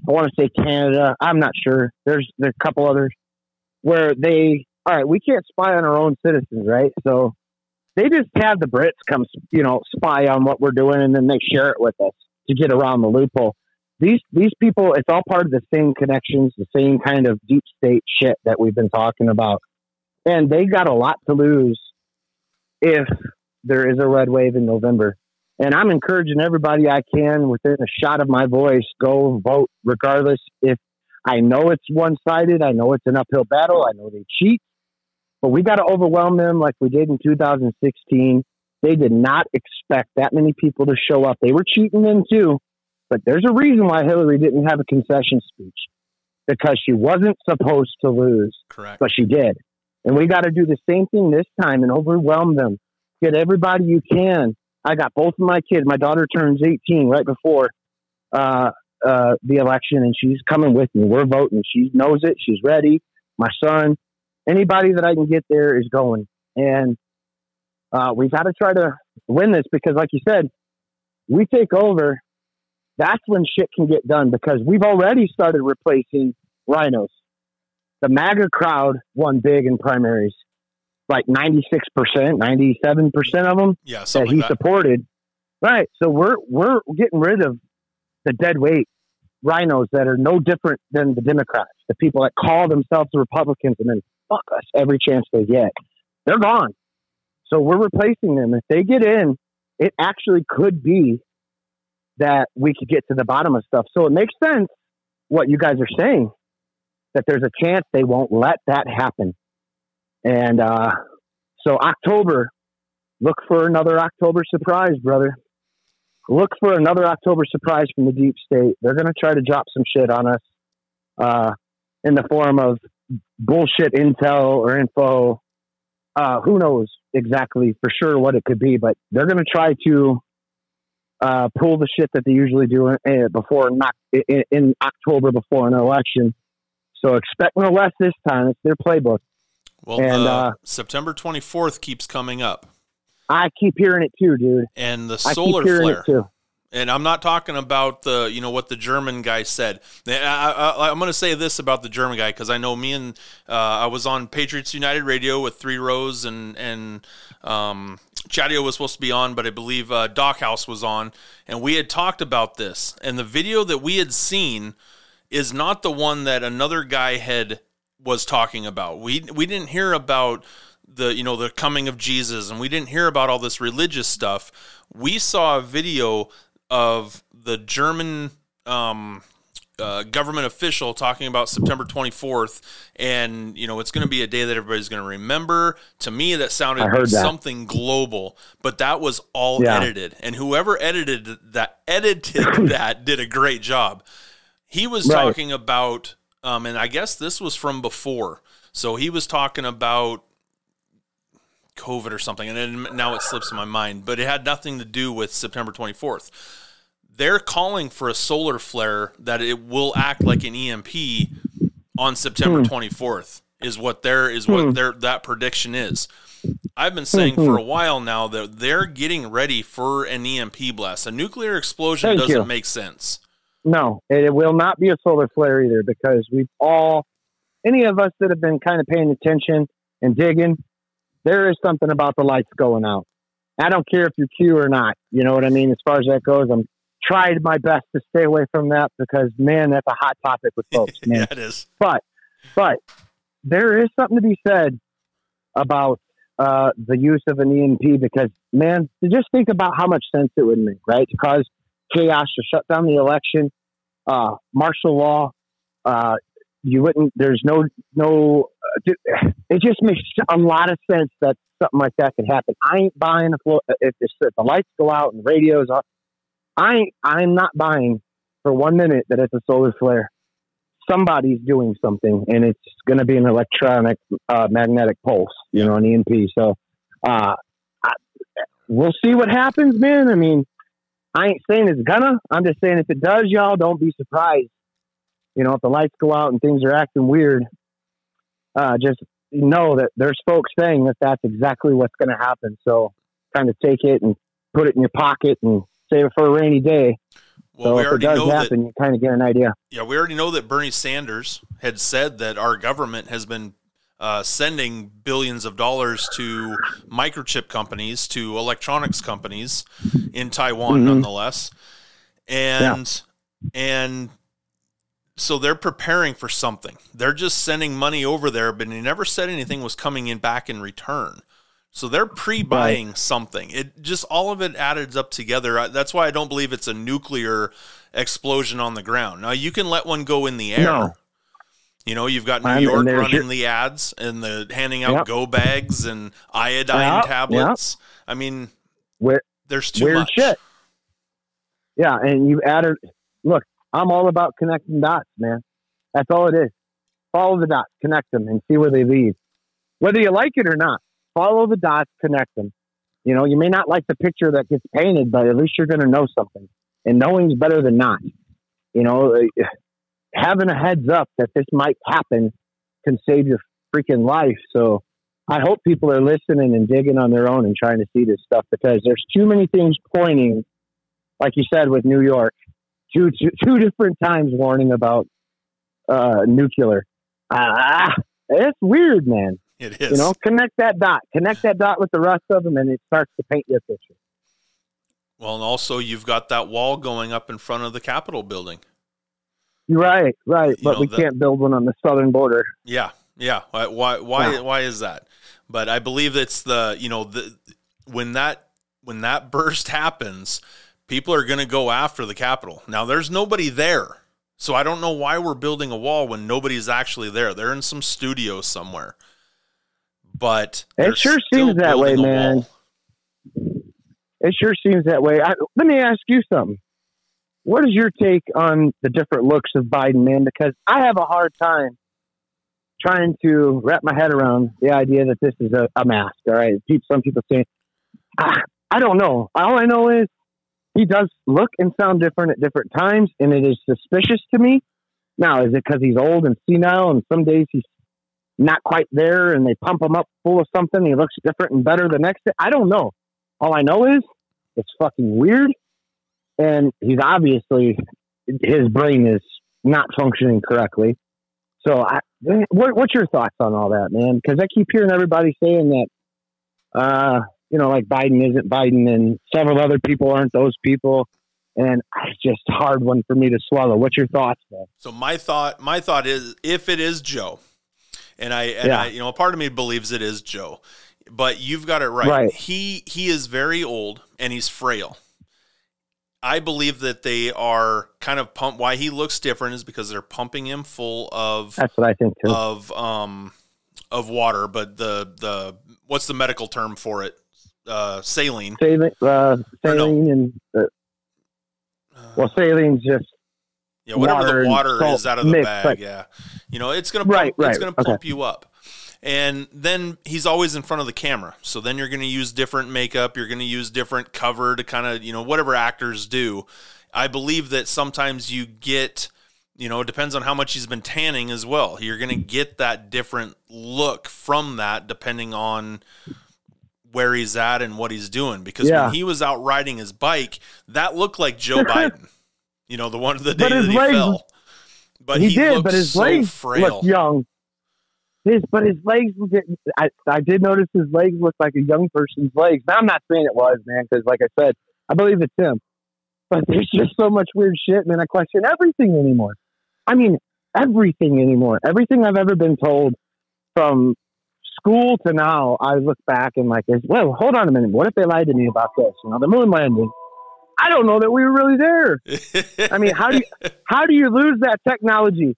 S2: I want to say Canada. I'm not sure. There's there's a couple others where they. All right, we can't spy on our own citizens, right? So they just have the Brits come, you know, spy on what we're doing, and then they share it with us to get around the loophole. These these people, it's all part of the same connections, the same kind of deep state shit that we've been talking about and they got a lot to lose if there is a red wave in November. And I'm encouraging everybody I can within a shot of my voice go vote, regardless if I know it's one sided. I know it's an uphill battle. I know they cheat, but we got to overwhelm them like we did in 2016. They did not expect that many people to show up. They were cheating then too, but there's a reason why Hillary didn't have a concession speech because she wasn't supposed to lose
S1: Correct.
S2: but she did. And we got to do the same thing this time and overwhelm them. Get everybody you can. I got both of my kids. My daughter turns 18 right before uh, uh, the election, and she's coming with me. We're voting. She knows it. She's ready. My son, anybody that I can get there is going. And uh, we got to try to win this because, like you said, we take over. That's when shit can get done because we've already started replacing rhinos the MAGA crowd won big in primaries, like 96%, 97% of them
S1: Yeah,
S2: that he
S1: like that.
S2: supported. Right. So we're, we're getting rid of the dead weight rhinos that are no different than the Democrats, the people that call themselves the Republicans and then fuck us every chance they get. They're gone. So we're replacing them. If they get in, it actually could be that we could get to the bottom of stuff. So it makes sense what you guys are saying that there's a chance they won't let that happen. And uh, so October, look for another October surprise, brother. Look for another October surprise from the deep state. They're going to try to drop some shit on us uh, in the form of bullshit intel or info. Uh, who knows exactly for sure what it could be, but they're going to try to uh, pull the shit that they usually do in, before in, in October before an election. So expect no less this time. It's their playbook.
S1: Well,
S2: and,
S1: the
S2: uh,
S1: September 24th keeps coming up,
S2: I keep hearing it too, dude.
S1: and the
S2: I
S1: solar flare. And I'm not talking about the, you know, what the German guy said. I, I'm going to say this about the German guy because I know me and uh, I was on Patriots United Radio with Three Rows and and um, Chadio was supposed to be on, but I believe uh, Doc House was on, and we had talked about this. And the video that we had seen is not the one that another guy had was talking about. We we didn't hear about the you know the coming of Jesus, and we didn't hear about all this religious stuff. We saw a video of the German um, uh, government official talking about September 24th, and you know it's going to be a day that everybody's going to remember. To me, that sounded
S2: heard that.
S1: something global, but that was all
S2: Yeah.
S1: edited, and whoever edited that edited that did a great job. He was
S2: Right.
S1: talking about, um, and I guess this was from before. So he was talking about COVID or something, and then now it slips in my mind, but it had nothing to do with September 24th. They're calling for a solar flare that it will act like an EMP on September hmm. 24th is what their is what
S2: Hmm.
S1: their that prediction is. I've been saying hmm, for hmm. a while now that they're getting ready for an EMP blast. A nuclear explosion
S2: Thank
S1: doesn't
S2: you.
S1: make sense.
S2: No, it will not be a solar flare either because we've all, any of us that have been kind of paying attention and digging, there is something about the lights going out. I don't care if you're Q or not. You know what I mean? As far as that goes, I'm tried my best to stay away from that because man, that's a hot topic with folks, man.
S1: yeah, it is.
S2: But, but there is something to be said about uh, the use of an EMP because, man, to just think about how much sense it would make, right? To cause chaos, to shut down the election, uh, martial law. Uh, you wouldn't. There's no no. Uh, it just makes a lot of sense that something like that could happen. I ain't buying if if, if the lights go out and radios off. I I'm not buying for one minute that it's a solar flare somebody's doing something and it's going to be an electronic uh, magnetic pulse, you know, an EMP. So uh, I, we'll see what happens, man. I mean, I ain't saying it's gonna. I'm just saying if it does, y'all don't be surprised. You know, if the lights go out and things are acting weird, uh, just know that there's folks saying that that's exactly what's going to happen. So kind of take it and put it in your pocket and save it for a rainy day.
S1: Well,
S2: so
S1: we
S2: if it
S1: already
S2: does
S1: know that
S2: happen, you kind of get an idea.
S1: Yeah, we already know that Bernie Sanders had said that our government has been uh, sending billions of dollars to microchip companies, to electronics companies in Taiwan,
S2: Mhm.
S1: nonetheless, and and so they're preparing for something. They're just sending money over there, but he never said anything was coming in back in return. So they're pre-buying something. It just all of it added up together. That's why I don't believe it's a nuclear explosion on the ground. Now you can let one go in the air.
S2: No.
S1: You know, you've got New
S2: I mean,
S1: York running
S2: your-
S1: the ads and the handing out
S2: Yep.
S1: go bags and iodine
S2: Yep,
S1: tablets. I mean,
S2: Where
S1: there's too
S2: weird
S1: much.
S2: shit. Yeah, and you added. Look, I'm all about connecting dots, man. That's all it is. Follow the dots, connect them, and see where they lead. Whether you like it or not, follow the dots, connect them. You know, you may not like the picture that gets painted, but at least you're going to know something. And knowing's better than not. You know, uh, having a heads up that this might happen can save your freaking life. So I hope people are listening and digging on their own and trying to see this stuff because there's too many things pointing, like you said with New York, two two, two different times warning about uh, nuclear. Ah, it's weird, man.
S1: It is.
S2: You know, connect that dot, connect that dot with the rest of them, and it starts to paint you a picture.
S1: well, and also you've got that wall going up in front of the Capitol building.
S2: Right, right,
S1: You
S2: but
S1: know,
S2: we
S1: that-
S2: can't build one on the southern border.
S1: Yeah, yeah. Why? Why? Why,
S2: Yeah.
S1: why is that? But I believe it's the you know the when that when that burst happens, people are going to go after the Capitol. Now there's nobody there, so I don't know why we're building a wall when nobody's actually there. They're in some studio somewhere. But
S2: It sure seems that way, man.
S1: wall.
S2: It sure seems that way. I, let me ask you something. What is your take on the different looks of Biden, man? Because I have a hard time trying to wrap my head around the idea that this is a, a mask. All right, some people say, ah, I don't know. All I know is he does look and sound different at different times, and it is suspicious to me. Now, is it because he's old and senile, and some days he's not quite there, and they pump him up full of something? He looks different and better the next day. I don't know. All I know is it's fucking weird, and he's obviously his brain is not functioning correctly. So, I, what, what's your thoughts on all that, man? Because I keep hearing everybody saying that, uh, you know, like Biden isn't Biden, and several other people aren't those people, and it's just hard one for me to swallow. What's your thoughts, man?
S1: So my thought, my thought is, if it is Joe, and I, and
S2: Yeah.
S1: I, you know, a part of me believes it is Joe, but you've got it right.
S2: Right.
S1: He he is very old and he's frail. I believe that they are kind of pump. Why he looks different is because they're pumping him full of
S2: That's what I think too.
S1: of um of water, but the the what's the medical term for it? Uh, saline.
S2: saline, uh,
S1: Or no.
S2: saline, and uh, well, saline's just
S1: Yeah, whatever
S2: water
S1: the water is out of the
S2: mix,
S1: bag.
S2: right.
S1: Yeah, you know it's gonna pump,
S2: Right,
S1: it's gonna
S2: okay.
S1: pump you up, and then he's always in front of the camera. So then you're gonna use different makeup. You're gonna use different cover to kind of you know whatever actors do. I believe that sometimes you get you know, it depends on how much he's been tanning as well. You're going to get that different look from that depending on where he's at and what he's doing. Because
S2: Yeah.
S1: when he was out riding his bike, that looked like Joe Biden. You know, the one of the day
S2: But his
S1: that he
S2: legs-
S1: fell. But
S2: he,
S1: he,
S2: did, but his
S1: so
S2: legs
S1: frail.
S2: looked young. His, but his legs, I, I did notice his legs looked like a young person's legs. Now I'm not saying it was, man, because like I said, I believe it's him. But there's just so much weird shit, man. I question everything anymore. I mean, everything anymore. Everything I've ever been told from school to now, I look back and like, well, hold on a minute. What if they lied to me about this? You know, the moon landing. I don't know that we were really there. I mean, how do you how do you lose that technology?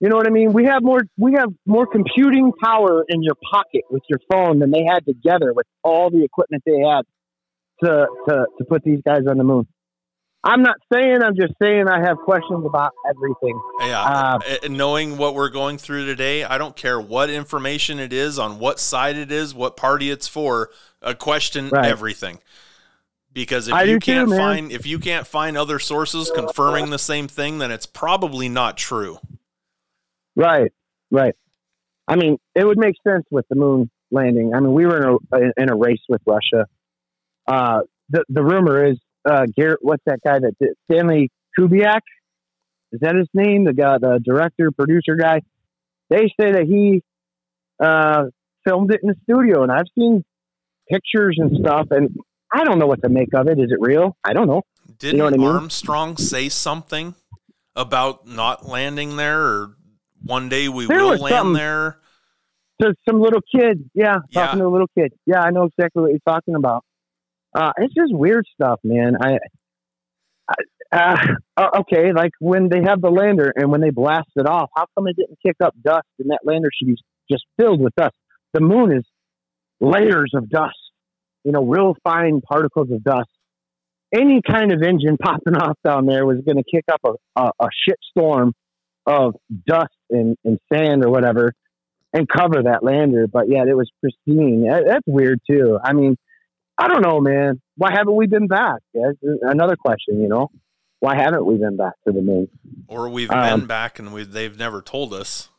S2: You know what I mean? We have more we have more computing power in your pocket with your phone than they had together with all the equipment they had to to to put these guys on the moon. I'm not saying. I'm just saying. I have questions about everything.
S1: Yeah,
S2: Uh,
S1: knowing what we're going through today, I don't care what information it is, on what side it is, what party it's for. A question
S2: Right.
S1: everything, because if
S2: I
S1: you can't
S2: man.
S1: find if you can't find other sources confirming the same thing, then it's probably not true.
S2: Right, right. I mean, it would make sense with the moon landing. I mean, we were in a in a race with Russia. Uh, the the rumor is uh, Garrett. What's that guy that did Stanley Kubiak? Is that his name? The guy, the director, producer guy. They say that he uh, filmed it in the studio, and I've seen pictures and stuff, and I don't know what to make of it. Is it real? I don't know.
S1: Didn't
S2: know what I mean?
S1: Armstrong say something about not landing there, or one day we
S2: There
S1: will land there?
S2: to some little kid. Yeah,
S1: Yeah.
S2: talking to a little kid. Yeah, I know exactly what you're talking about. Uh, it's just weird stuff, man. I, I uh, uh, okay, like when they have the lander and when they blast it off, how come it didn't kick up dust and that lander should be just filled with dust? The moon is layers of dust, you know, real fine particles of dust. Any kind of engine popping off down there was going to kick up a, a, a shit storm of dust and, and sand or whatever and cover that lander. But yet it was pristine. That- That's weird too. I mean, I don't know, man. Why haven't we been back? That's another question. You know, why haven't we been back to the moon?
S1: Or we've
S2: Um,
S1: been back and we they've never told us.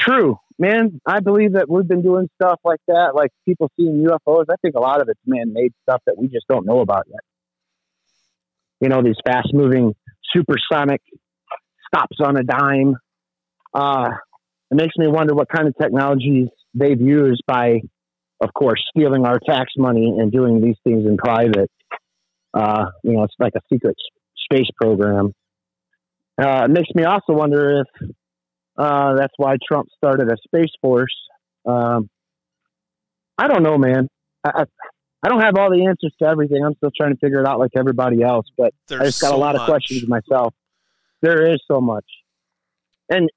S2: True, man. I believe that we've been doing stuff like that, like people seeing UFOs. I think a lot of it's man-made stuff that we just don't know about yet. You know, these fast-moving supersonic stops on a dime. Uh, it makes me wonder what kind of technologies they've used by, of course, stealing our tax money and doing these things in private. Uh, you know, it's like a secret space program. Uh, it makes me also wonder if uh, that's why Trump started a space force. Um, I don't know, man. I, I, I don't have all the answers to everything. I'm still trying to figure it out like everybody else, but
S1: There's
S2: I just got
S1: so
S2: a lot
S1: much.
S2: of questions myself. There is so much. And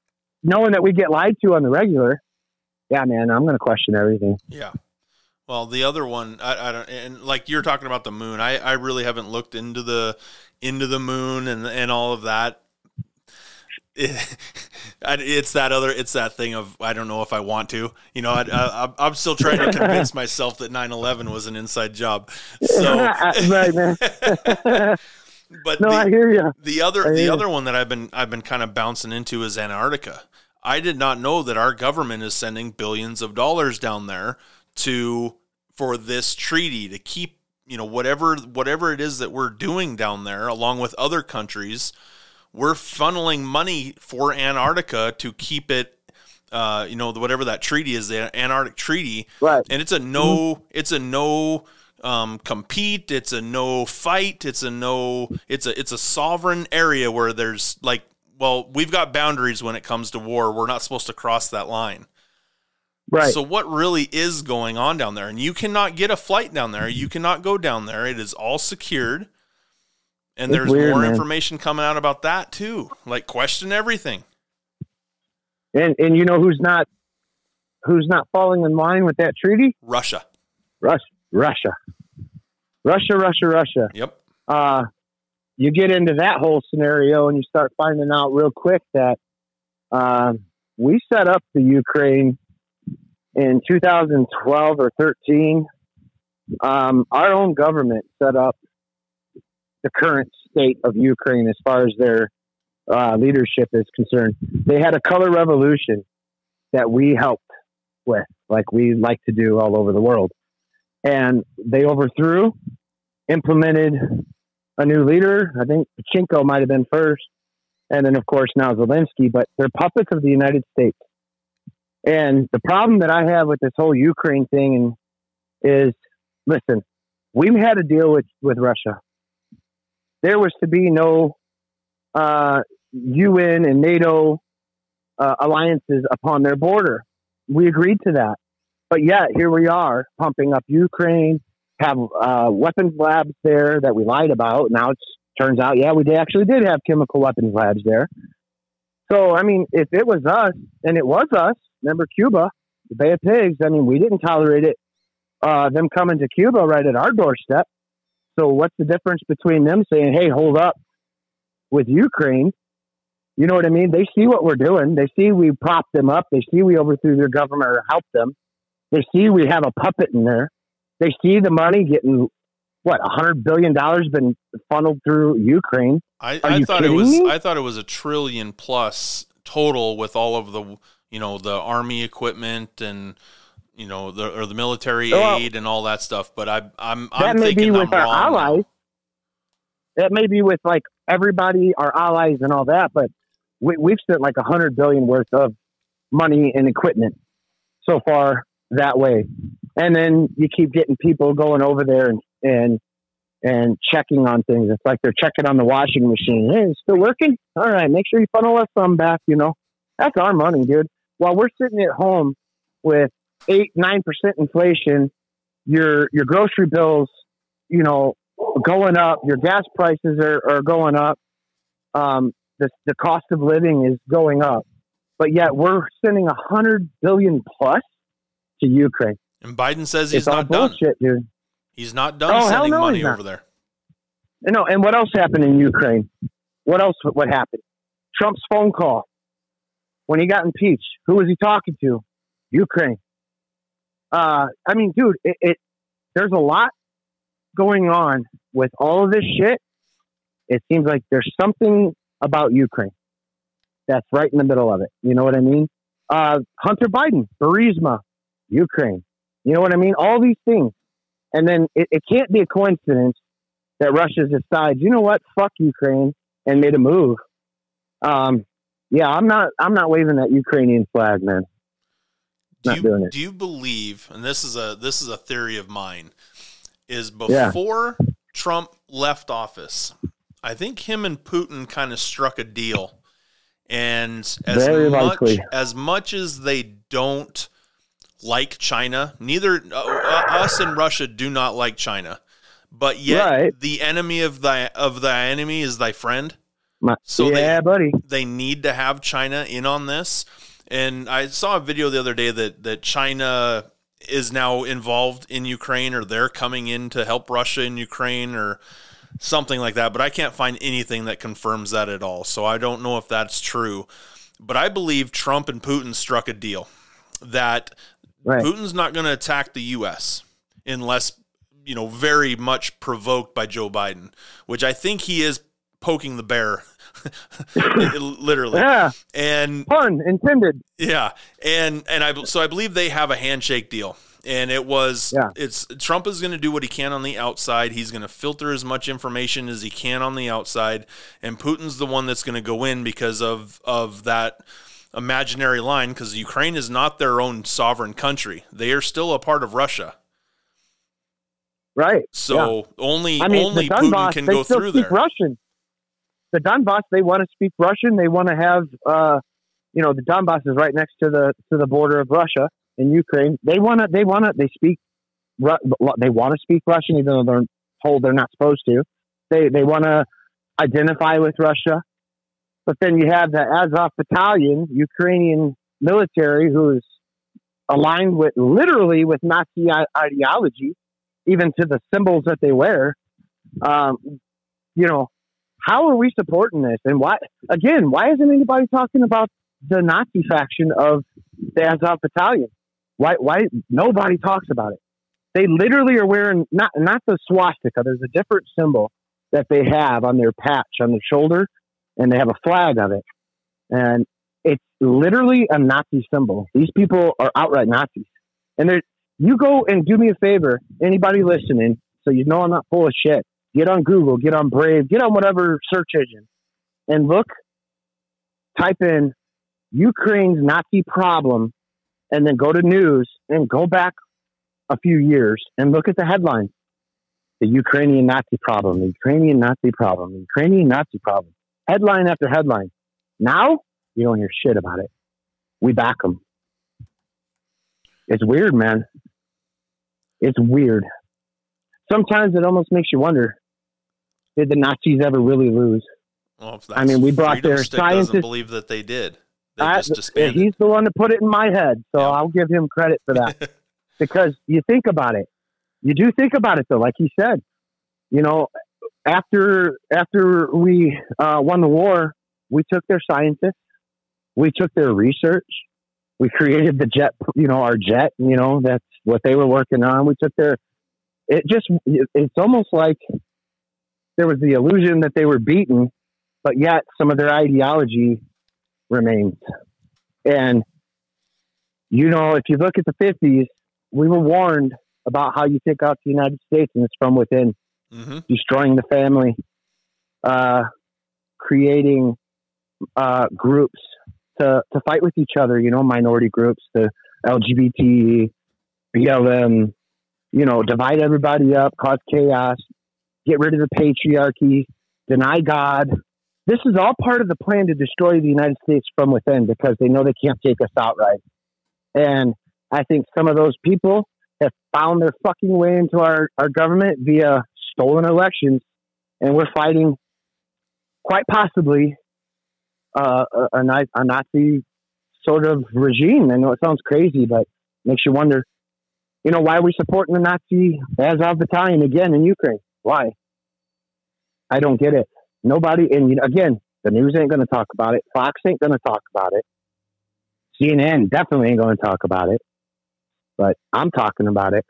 S2: knowing that we get lied to on the regular, yeah, man, I'm going to question everything.
S1: Yeah. Well, the other one, I, I don't, and like you're talking about the moon, I, I really haven't looked into the into the moon and and all of that. It, it's that other, it's that thing of I don't know if I want to. You know, I, I, I'm- I'm still trying to convince myself that 9/11 was an inside job. So,
S2: right, man.
S1: but
S2: no,
S1: the,
S2: I hear you.
S1: the other the
S2: you.
S1: other one that I've been I've been kind of bouncing into is Antarctica. I did not know that our government is sending billions of dollars down there to for this treaty to keep you know whatever whatever it is that we're doing down there along with other countries we're funneling money for Antarctica to keep it uh, you know whatever that treaty is the Antarctic treaty.
S2: Right.
S1: and it's a no it's a no um, compete. It's a no fight. It's a no it's a it's a sovereign area where there's like well we've got boundaries when it comes to war. We're not supposed to cross that line.
S2: Right.
S1: so what really is going on down there? And you cannot get a flight down there. You cannot go down there. It is all secured and
S2: It's
S1: there's
S2: weird,
S1: more
S2: man.
S1: information coming out about that too like question everything
S2: and and you know who's not who's not falling in line with that treaty?
S1: russia
S2: Russia. Russia. Russia, Russia, Russia.
S1: yep
S2: uh, you get into that whole scenario and you start finding out real quick that um, we set up the Ukraine in 2012 or 13. Um, our own government set up the current state of Ukraine as far as their uh, leadership is concerned. They had a color revolution that we helped with, like we like to do all over the world. And they overthrew, implemented a new leader. I think Pachinko might have been first. And then, of course, now Zelensky, but they're puppets of the United States. And the problem that I have with this whole Ukraine thing is listen, we had a deal with, with Russia. There was to be no uh, UN and NATO uh, alliances upon their border. We agreed to that. But yet, here we are pumping up Ukraine, have uh, weapons labs there that we lied about. Now it turns out, yeah, we actually did have chemical weapons labs there. So, I mean, if it was us, and it was us, remember Cuba, the Bay of Pigs, I mean, we didn't tolerate it, uh, them coming to Cuba right at our doorstep. So, what's the difference between them saying, hey, hold up with Ukraine? You know what I mean? They see what we're doing. They see we prop them up. They see we overthrew their government or helped them. They see we have a puppet in there. They see the money getting what a hundred billion dollars been funneled through Ukraine.
S1: I, I thought it was me? I thought it was a trillion plus total with all of the you know the army equipment and you know the or the military well, aid and all that stuff. But I I'm I'm
S2: that
S1: thinking
S2: may be with
S1: I'm
S2: our allies. That may be with like everybody, our allies, and all that. But we, we've spent like a hundred billion worth of money and equipment so far that way. And then you keep getting people going over there and, and, and checking on things. It's like they're checking on the washing machine. Hey, it's still working? All right, make sure you funnel us some back, you know. That's our money, dude. While we're sitting at home with eight, nine percent inflation, your your grocery bills, you know, going up, your gas prices are, are going up, um, the the cost of living is going up. But yet we're sending a hundred billion plus to Ukraine.
S1: And Biden says he's it's not done.
S2: Bullshit, dude.
S1: He's not done oh, sending no, money over there.
S2: No, and what else happened in Ukraine? What else? What happened? Trump's phone call when he got impeached. Who was he talking to? Ukraine. Uh, I mean, dude, it, it there's a lot going on with all of this shit. It seems like there's something about Ukraine that's right in the middle of it. You know what I mean? Uh, Hunter Biden, Burisma, Ukraine. You know what I mean? All these things. And then it, it can't be a coincidence that Russia decides, you know what, fuck Ukraine and made a move. Um, yeah, I'm not I'm not waving that Ukrainian flag, man.
S1: Do you, do you believe, and this is a this is a theory of mine, is before yeah. Trump left office, I think him and Putin kind of struck a deal. And as Very much likely. as much as they don't like China. Neither uh, uh, us and Russia do not like China, but yet right. the enemy of thy of thy enemy is thy friend.
S2: My, so yeah,
S1: they,
S2: buddy.
S1: They need to have China in on this. And I saw a video the other day that that China is now involved in Ukraine, or they're coming in to help Russia in Ukraine, or something like that. But I can't find anything that confirms that at all. So I don't know if that's true. But I believe Trump and Putin struck a deal that Right. Putin's not going to attack the U.S. unless, you know, very much provoked by Joe Biden, which I think he is poking the bear. literally
S2: yeah
S1: and
S2: pun intended
S1: yeah and and i so i believe they have a handshake deal and it was yeah. it's Trump is going to do what he can on the outside. He's going to filter as much information as he can on the outside, and Putin's the one that's going to go in because of of that imaginary line because Ukraine is not their own sovereign country. They are still a part of Russia.
S2: Right.
S1: So yeah. only I mean, only Donbass, Putin can go through there.
S2: Russian. The Donbass, they want to speak Russian. They want to have, uh, you know, the Donbass is right next to the to the border of Russia and Ukraine. They want to. They want to. They speak. They want to speak Russian, even though they're told they're not supposed to. They they want to identify with Russia. But then you have the Azov battalion, Ukrainian military, who's aligned with literally with Nazi ideology, even to the symbols that they wear. Um, you know, how are we supporting this? And why, again, why isn't anybody talking about the Nazi faction of the Azov battalion? Why, why nobody talks about it? They literally are wearing not, not the swastika. There's a different symbol that they have on their patch on their shoulder and they have a flag of it, and it's literally a Nazi symbol. These people are outright Nazis, and they're. You go and do me a favor, anybody listening, so you know I'm not full of shit. Get on Google, get on Brave, get on whatever search engine, and look. Type in Ukraine's Nazi problem, and then go to news and go back a few years and look at the headlines. The Ukrainian Nazi problem, the Ukrainian Nazi problem, the Ukrainian Nazi problem. Headline after headline. Now, you don't hear shit about it. We back them. It's weird, man. It's weird. Sometimes it almost makes you wonder did the Nazis ever really lose?
S1: Well,
S2: I mean, we brought
S1: Freedom
S2: their
S1: Stick
S2: scientists-
S1: believe that they did. They
S2: I- he's the one to put it in my head, so
S1: Yeah.
S2: I'll give him credit for that. because you think about it, you do think about it though. Like he said, you know, after after we uh, won the war, we took their scientists, we took their research, we created the jet. You know, our jet. You know, that's what they were working on. We took their. It just it's almost like there was the illusion that they were beaten, but yet some of their ideology remains. And, you know, if you look at the 50s, we were warned about how you take out the United States, and it's from within,
S1: hmm
S2: destroying the family, uh, creating uh, groups to, to fight with each other, you know, minority groups, the LGBT, BLM, you know, divide everybody up, cause chaos, get rid of the patriarchy, deny God, this is all part of the plan to destroy the United States from within because they know they can't take us outright. And I think some of those people have found their fucking way into our, our government via stolen elections, and we're fighting quite possibly uh, a, a, Nazi sort of regime. I know it sounds crazy, but makes you wonder, you know, why are we supporting the Nazi Azov battalion again in Ukraine? Why? I don't get it. Nobody, and you know, again, the news ain't going to talk about it. Fox ain't going to talk about it. CNN definitely ain't going to talk about it. But I'm talking about it.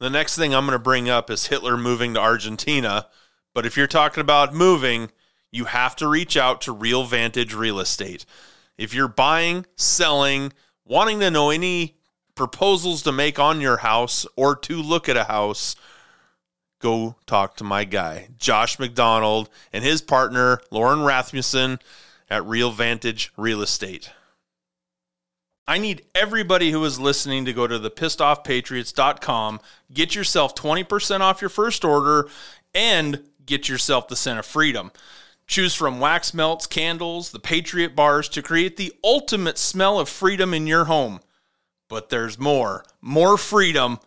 S1: The next thing I'm going to bring up is Hitler moving to Argentina. But if you're talking about moving, you have to reach out to Real Vantage Real Estate. If you're buying, selling, wanting to know any proposals to make on your house or to look at a house, go talk to my guy, Josh McDonald, and his partner, Lauren Rasmussen at Real Vantage Real Estate. I need everybody who is listening to go to the pissedoffpatriots.com, get yourself 20% off your first order, and get yourself the scent of freedom. Choose from wax melts, candles, the Patriot bars to create the ultimate smell of freedom in your home. But there's more. More freedom.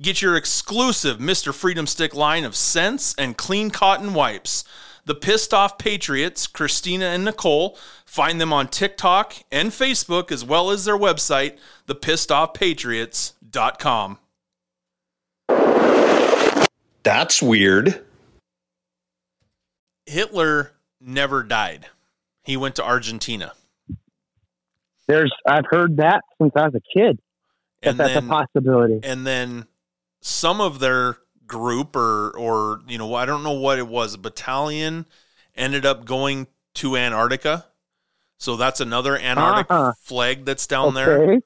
S1: Get your exclusive Mr. Freedom Stick line of scents and clean cotton wipes. The Pissed Off Patriots, Christina and Nicole, find them on TikTok and Facebook as well as their website, thepissed.offpatriots.com.
S3: That's weird.
S1: Hitler never died. He went to Argentina.
S2: There's, I've heard that since I was a kid.
S1: And
S2: that's
S1: then
S2: a possibility.
S1: and then some of their group or or you know I don't know what it was a battalion ended up going to Antarctica. So that's another Antarctic
S2: Uh-huh.
S1: flag that's down there.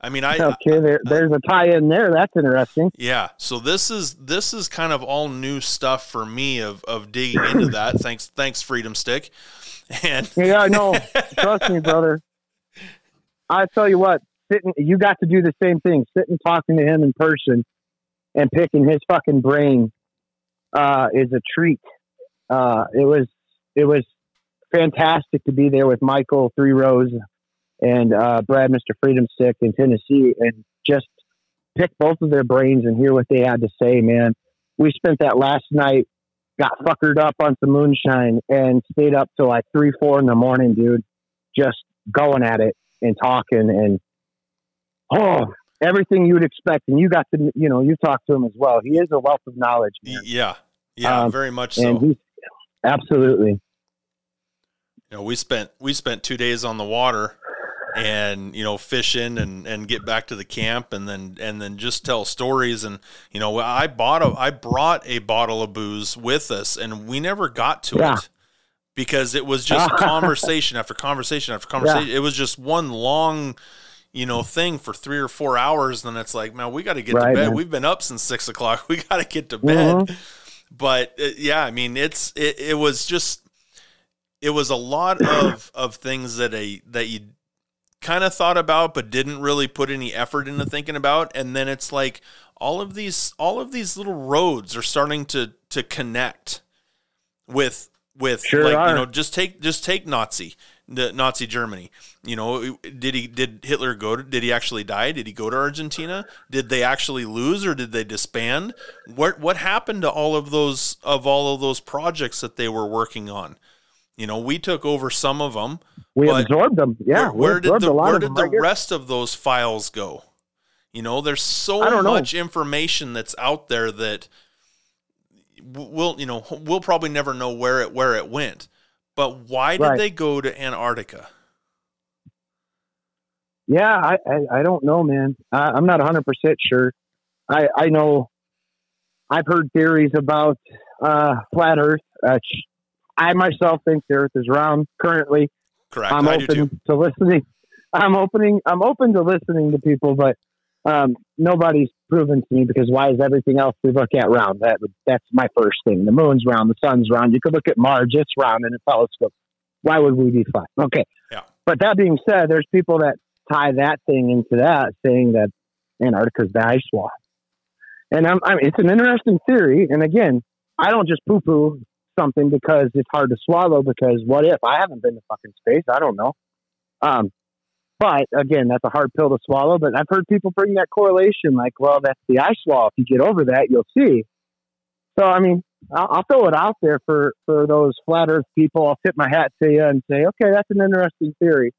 S1: I mean I
S2: okay. There, there's a tie in there. That's interesting.
S1: yeah, so this is this is kind of all new stuff for me of of digging into that. Thanks thanks Freedom Stick. And
S2: Yeah, I know. Trust me, brother. I tell you what, sitting, you got to do the same thing. Sitting talking to him in person and picking his fucking brain uh, is a treat. Uh, it was it was fantastic to be there with Michael Three Rows and uh, Brad, Mister Freedom Stick in Tennessee, and just pick both of their brains and hear what they had to say. Man, we spent that last night got fuckered up on some moonshine and stayed up till like three, four in the morning, dude, just going at it and talking and oh, everything you would expect. And you got to, you know, you talked to him as well. He is a wealth of knowledge, man.
S1: yeah, yeah,
S2: Um,
S1: very much so.
S2: absolutely.
S1: you know, we spent we spent two days on the water, and you know fishing and and get back to the camp and then and then just tell stories and you know I bought a I brought a bottle of booze with us and we never got to
S2: Yeah.
S1: it because it was just conversation after conversation after conversation. It was just one long, you know, thing for three or four hours. Then it's like, man, we got to get
S2: Right,
S1: to bed.
S2: man.
S1: We've been up since six o'clock. We got to get to bed.
S2: Mhm.
S1: But uh, yeah, I mean, it's it, it was just it was a lot of of things that a that you kind of thought about but didn't really put any effort into thinking about and then it's like all of these all of these little roads are starting to to connect with with
S2: Sure
S1: like
S2: are.
S1: you know just take just take Nazi the Nazi Germany you know did he did Hitler go to did he actually die did he go to Argentina did they actually lose or did they disband what what happened to all of those of all of those projects that they were working on you know we took over some of them
S2: We absorbed them. Yeah,
S1: where, where did the where did the rest of those files go? You know, there's so
S2: don't know.
S1: much information that's out there that we'll you know we'll probably never know where it where it went. But why did
S2: Right.
S1: they go to Antarctica?
S2: Yeah, I, I, I don't know, man. I, I'm not 100 percent sure. I I know I've heard theories about uh, flat Earth. Uh, I myself think the Earth is round. Currently,
S1: Correct.
S2: I'm
S1: I
S2: open to listening. I'm opening. I'm open to listening to people, but um, nobody's proven to me because why is everything else we look at round? That that's my first thing. The moon's round. The sun's round. You could look at Mars. It's round in a telescope. Why would we be flat? Okay.
S1: Yeah.
S2: But that being said, there's people that tie that thing into that, saying that Antarctica's the ice wall. And I'm, I mean, it's an interesting theory. And again, I don't just poo poo something because it's hard to swallow. Because what if I haven't been to fucking space? I don't know. Um, but again, that's a hard pill to swallow. But I've heard people bring that correlation, like, well, that's the ice wall. If you get over that, you'll see. So I mean, I'll, I'll throw it out there for for those flat Earth people. I'll tip my hat to you and say, okay, that's an interesting theory.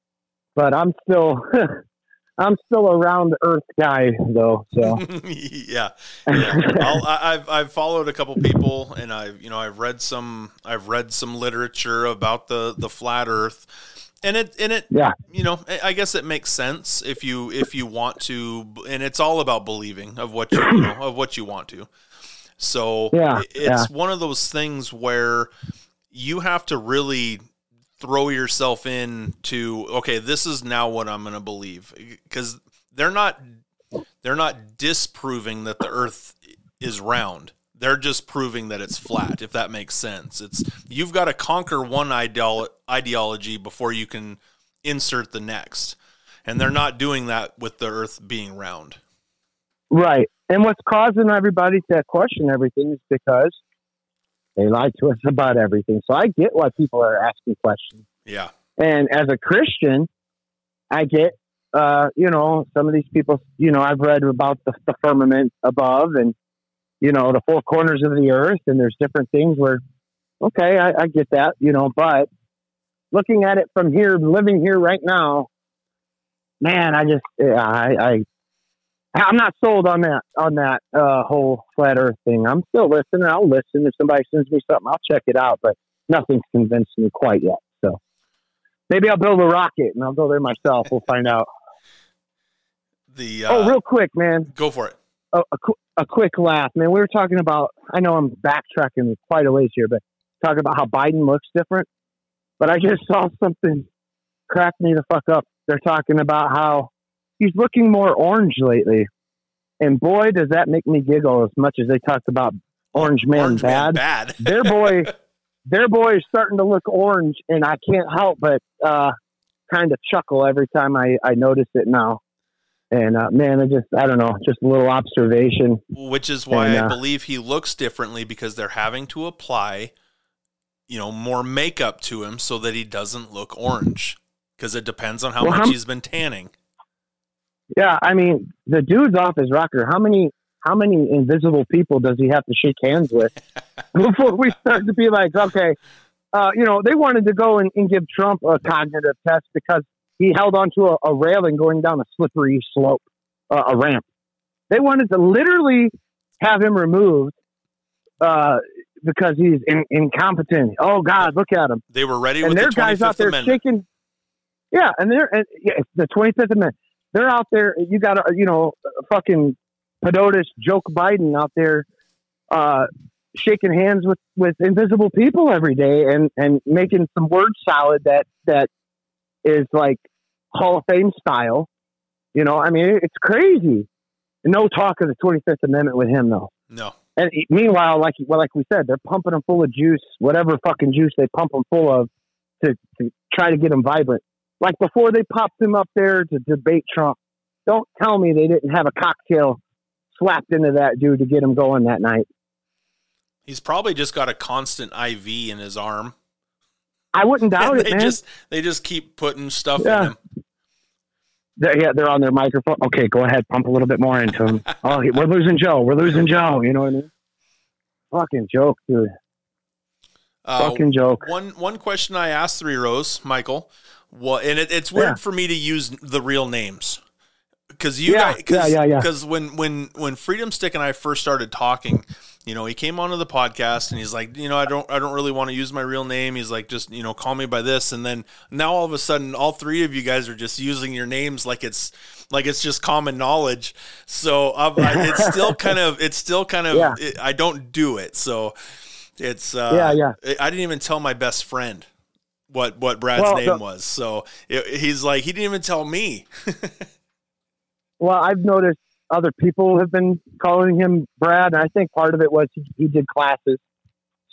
S2: But I'm still, I'm still a round Earth guy, though. So
S1: yeah, yeah. I- I've I've followed a couple people, and I've you know I've read some I've read some literature about the the flat Earth, and it and it
S2: yeah,
S1: you know I- guess it makes sense if you if you want to, and it's all about believing of what you, you know of what you want to. So
S2: Yeah,
S1: it- it's one of those things where you have to really throw yourself in to okay this is now what i'm going to believe because they're not they're not disproving that the earth is round they're just proving that it's flat if that makes sense it's you've got to conquer one ideolo- ideology before you can insert the next and they're not doing that with the earth being round
S2: right. And what's causing everybody to question everything is because they lie to us about everything. So I get why people are asking questions.
S1: yeah
S2: And as a Christian, I get, uh, you know, some of these people, you know, I've read about the, the firmament above and, you know, the four corners of the earth. And there's different things where, okay, I, I get that, you know, but looking at it from here, living here right now, man, I just, yeah, I, I, I'm not sold on that, on that, uh, whole flat earth thing. I'm still listening. I'll listen. If somebody sends me something, I'll check it out, but nothing's convinced me quite yet. So maybe I'll build a rocket and I'll go there myself. We'll find out.
S1: the uh,
S2: oh, real quick, man.
S1: go for it
S2: A, a, a quick laugh, man. We were talking about, I know I'm backtracking quite a ways here, but talking about how Biden looks different. But I just saw something crack me the fuck up. They're talking about how he's looking more orange lately. And boy, does that make me giggle as much as they talked about Orange Man
S1: Orange Man
S2: bad.
S1: bad
S2: their boy, their boy is starting to look orange, and I can't help but uh, kind of chuckle every time I, I notice it now. And uh, man, I just I don't know, just a little observation.
S1: which is why
S2: And,
S1: I
S2: uh,
S1: believe he looks differently because they're having to apply, you know, more makeup to him so that he doesn't look orange. Because it depends on how
S2: Well,
S1: much
S2: how-
S1: he's been tanning.
S2: Yeah, I mean, the dude's off his rocker. How many how many invisible people does he have to shake hands with before we start to be like, okay, uh, you know, they wanted to go and, and give Trump a cognitive test because he held onto a, a railing going down a slippery slope, uh, a ramp. They wanted to literally have him removed uh, because he's in, incompetent. Oh God, look at him!
S1: They were ready
S2: And
S1: with
S2: their
S1: the
S2: guys out there
S1: Amendment.
S2: shaking. Yeah, and they're and yeah, the Twenty Fifth Amendment. They're out there. You got a you know fucking Pedotis, joke Biden out there, uh, shaking hands with with invisible people every day and and making some word salad that that is like Hall of Fame style. You know, I mean, it's crazy. No talk of the Twenty Fifth Amendment with him though.
S1: No.
S2: And meanwhile, like well, like we said, they're pumping them full of juice, whatever fucking juice they pump them full of, to, to try to get them vibrant. Like before they popped him up there to debate Trump, don't tell me they didn't have a cocktail slapped into that dude to get him going that night.
S1: He's probably just got a constant IV in his arm.
S2: I wouldn't doubt
S1: And
S2: it,
S1: they
S2: man.
S1: just they just keep putting stuff
S2: Yeah.
S1: in him.
S2: They're, yeah, they're on their microphone. Okay, go ahead, pump a little bit more into them. oh, we're losing Joe. We're losing Joe. You know what I mean? Fucking joke, dude.
S1: Uh,
S2: Fucking joke.
S1: One one question I asked Three Rows, Michael, what and it, it's weird
S2: Yeah.
S1: for me to use the real names because you
S2: Yeah,
S1: guys, cause,
S2: yeah, yeah, yeah.
S1: Because when when when Freedom Stick and I first started talking, you know, he came onto the podcast and he's like, you know, I don't I don't really want to use my real name. He's like, just you know, call me by this. And then now all of a sudden, all three of you guys are just using your names like it's like it's just common knowledge. So I, it's still kind of it's still kind of
S2: Yeah.
S1: it, I don't do it. So it's uh,
S2: Yeah, yeah.
S1: I didn't even tell my best friend what what Brad's
S2: Well,
S1: name
S2: the-
S1: was. So it, he's like, he didn't even tell me.
S2: Well, I've noticed other people have been calling him Brad. And I think part of it was he, he did classes.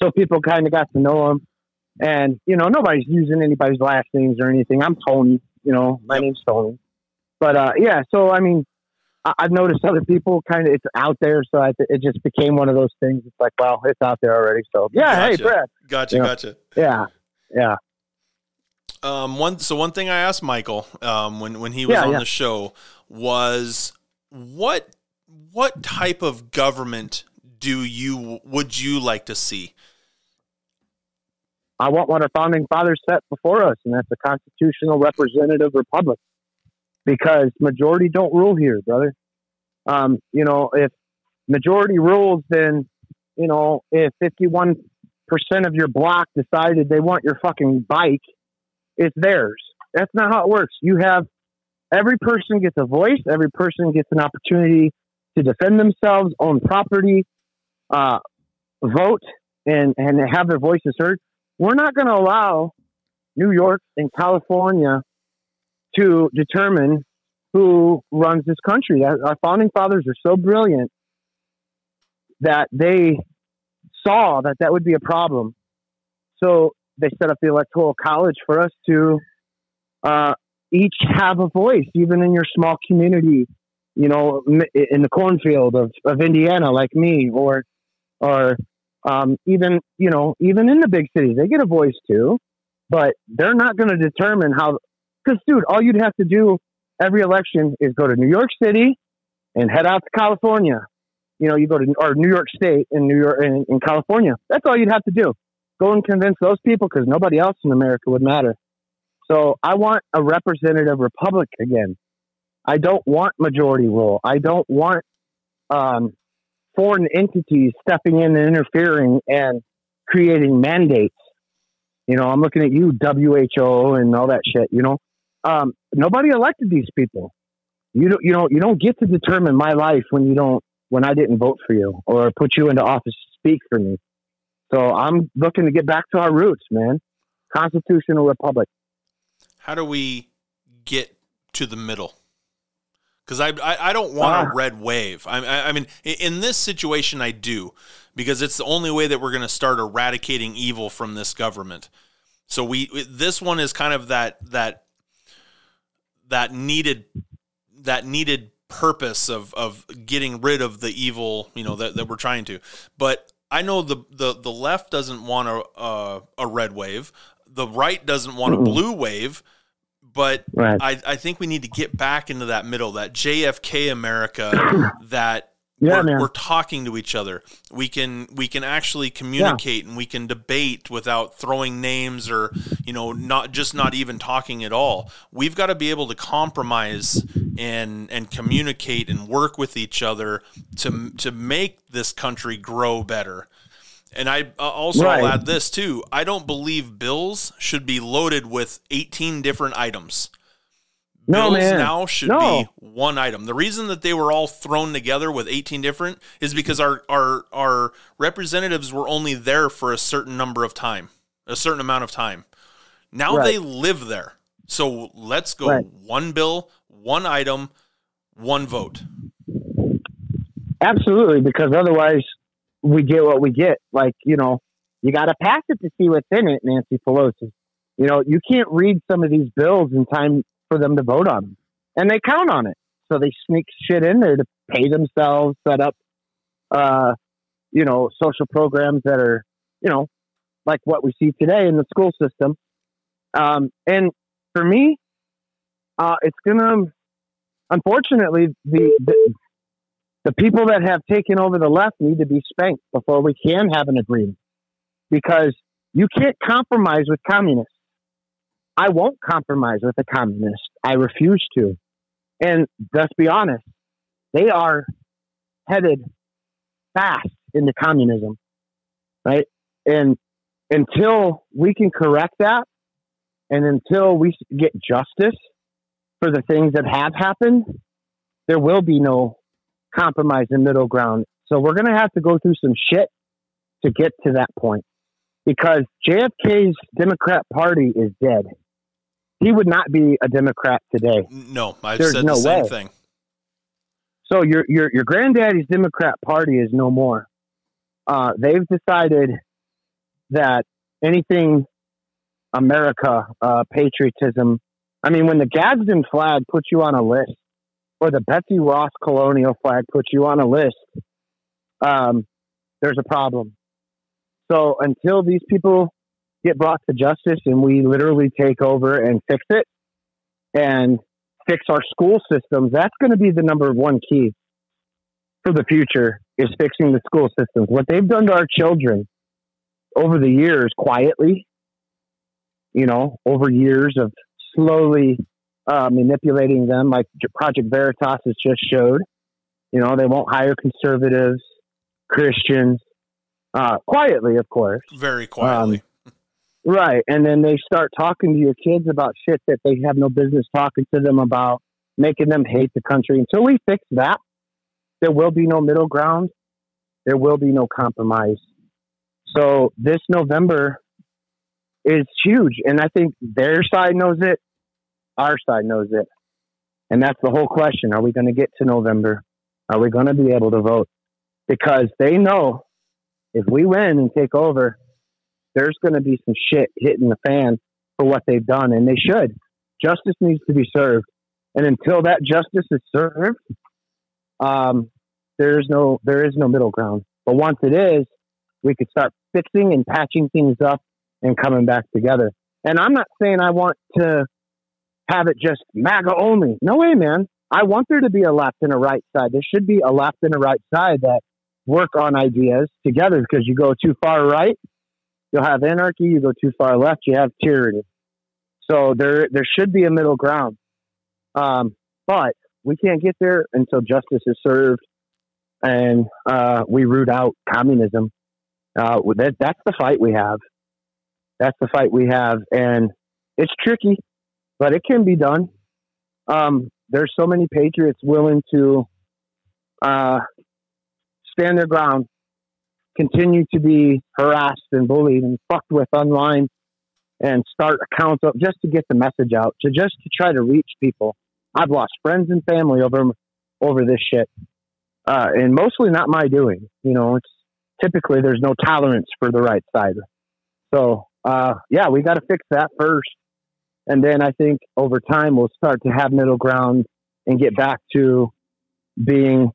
S2: So people kind of got to know him. And, you know, nobody's using anybody's last names or anything. I'm Tony, you know, my
S1: Yep.
S2: name's Tony. But, uh, yeah, so, I mean, I, I've noticed other people kind of, it's out there. So I, it just became one of those things. It's like, well, it's out there already. So, yeah, hey, Brad.
S1: Gotcha,
S2: Yeah.
S1: gotcha.
S2: Yeah. Yeah.
S1: Um, one so one thing I asked Michael um, when when he was
S2: Yeah,
S1: on
S2: yeah.
S1: the show was what what type of government do you would you like to see?
S2: I want what our founding fathers set before us, and that's a constitutional representative republic. Because majority don't rule here, brother. Um, you know, if majority rules, then you know, if fifty-one percent of your block decided they want your fucking bike, it's theirs. That's not how it works. You have every person gets a voice. Every person gets an opportunity to defend themselves, own property, uh, vote, and and have their voices heard we're not going to allow New York and California to determine who runs this country. Our founding fathers are so brilliant that they saw that that would be a problem. So they set up the electoral college for us to uh, each have a voice, even in your small community. You know, in the cornfield of, of Indiana, like me, or or um, even you know even in the big cities they get a voice too but they're not going to determine how because dude all you'd have to do every election is go to new york city and head out to california. You know you go to or new york state in new york in, in california. That's all you'd have to do. Go and convince those people because nobody else in america would matter so i want a representative republic again i don't want majority rule i don't want um, foreign entities stepping in and interfering and creating mandates. You know, I'm looking at you, WHO, and all that shit. You know, um, nobody elected these people. You don't, you know, you don't get to determine my life when you don't, when I didn't vote for you or put you into office to speak for me. So I'm looking to get back to our roots, man. Constitutional republic.
S1: How do we get to the middle? Because I, I I don't want a
S2: Ah.
S1: red wave. I, I I mean in this situation I do because it's the only way that we're going to start eradicating evil from this government. So we this one is kind of that that that needed that needed purpose of of getting rid of the evil you know that, that we're trying to but i know the the, the left doesn't want a, a a red wave the right doesn't want a blue wave but
S2: Right.
S1: I, I think we need to get back into that middle that jfk america that
S2: Yeah,
S1: we're, we're talking to each other. We can we can actually communicate and we can debate without throwing names or you know not just not even talking at all. We've got to be able to compromise and and communicate and work with each other to to make this country grow better. And I uh, also
S2: Right.
S1: I'll add this too. I don't believe bills should be loaded with 18 different items.
S2: No,
S1: bills
S2: man.
S1: now should
S2: No.
S1: be one item. The reason that they were all thrown together with 18 different is because our our our representatives were only there for a certain number of time, a certain amount of time. Now
S2: Right.
S1: they live there. So let's go
S2: Right.
S1: one bill, one item, one vote.
S2: Absolutely, because otherwise we get what we get. Like, you know, you got to pass it to see what's in it, Nancy Pelosi. You know, you can't read some of these bills in time for them to vote on them. And they count on it. So they sneak shit in there to pay themselves, set up, uh, you know, social programs that are, you know, like what we see today in the school system. Um, and for me, uh, it's going to, unfortunately, the, the the people that have taken over the left need to be spanked before we can have an agreement because you can't compromise with communists. I won't compromise with a communist. I refuse to. And let's be honest, they are headed fast into communism, right? And until we can correct that and until we get justice for the things that have happened, there will be no compromise and middle ground. So we're going to have to go through some shit to get to that point because JFK's Democrat Party is dead. He would not be a Democrat today.
S1: No, I've
S2: There's
S1: said
S2: no
S1: the same
S2: way.
S1: thing.
S2: So your your your granddaddy's Democrat Party is no more. Uh, they've decided that anything America, uh, patriotism. I mean, when the Gadsden flag puts you on a list, or the Betsy Ross colonial flag puts you on a list, um, there's a problem. So until these people get brought to justice and we literally take over and fix it and fix our school systems, that's going to be the number one key for the future is fixing the school systems. What they've done to our children over the years, quietly, you know, over years of slowly uh, manipulating them, like Project Veritas has just showed. You know, they won't hire conservatives, Christians, uh, quietly, of course.
S1: Very quietly.
S2: Right. And then they start talking to your kids about shit that they have no business talking to them about, making them hate the country. Until we fix that, there will be no middle ground. There will be no compromise. So this November is huge. And I think their side knows it, our side knows it. And that's the whole question. Are we going to get to November? Are we going to be able to vote? Because they know if we win and take over, there's going to be some shit hitting the fan for what they've done, and they should. Justice needs to be served, and until that justice is served, um, there is no there is no middle ground. But once it is, we could start fixing and patching things up and coming back together. And I'm not saying I want to have it just MAGA only. No way, man. I want there to be a left and a right side. There should be a left and a right side that work on ideas together because you go too far right, you'll have anarchy. You go too far left, you have tyranny. So there, there should be a middle ground. Um, but we can't get there until justice is served and uh, we root out communism. Uh, that, that's the fight we have. That's the fight we have, and it's tricky, but it can be done. Um, there's so many patriots willing to uh, stand their ground continue to be harassed and bullied and fucked with online and start accounts up just to get the message out to just to try to reach people. I've lost friends and family over over this shit uh, and mostly not my doing you know it's typically there's no tolerance for the right side. So uh, yeah we got to fix that first and then i think over time we'll start to have middle ground and get back to being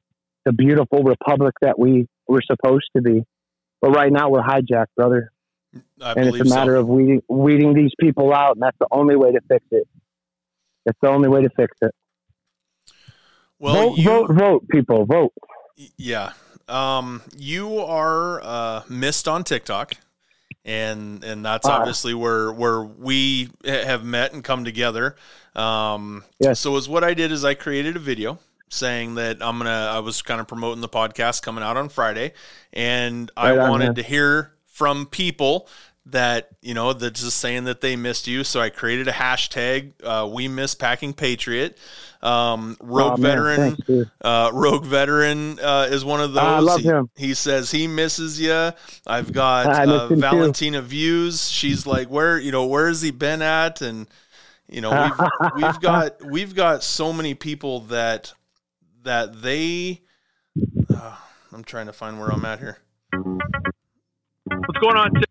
S2: the beautiful republic that we were supposed to be. But right now we're hijacked, brother.
S1: I
S2: and it's a matter
S1: so.
S2: of weeding, weeding these people out, and that's the only way to fix it. That's the only way to fix it.
S1: Well,
S2: vote,
S1: you,
S2: vote, vote, people, vote.
S1: yeah. Um, you are uh, missed on TikTok, and and that's
S2: Ah.
S1: obviously where where we have met and come together. Um,
S2: Yes.
S1: So is what I did is I created a video saying that I'm gonna. I was kind of promoting the podcast coming out on Friday, and
S2: Right
S1: I
S2: on,
S1: wanted
S2: man.
S1: to hear from people that you know that's just saying that they missed you. So I created a hashtag. Uh, we miss packing patriot. Um, Rogue
S2: Oh,
S1: veteran.
S2: thanks.
S1: Uh, Rogue Veteran uh, is one of those.
S2: I love
S1: he,
S2: him.
S1: he says he misses you. I've got
S2: I
S1: uh,
S2: him too.
S1: Valentina Views. She's like, where you know where has he been at? And you know we've we've got we've got so many people that that they. Uh, I'm trying to find where I'm at here.
S4: What's going on? Tim?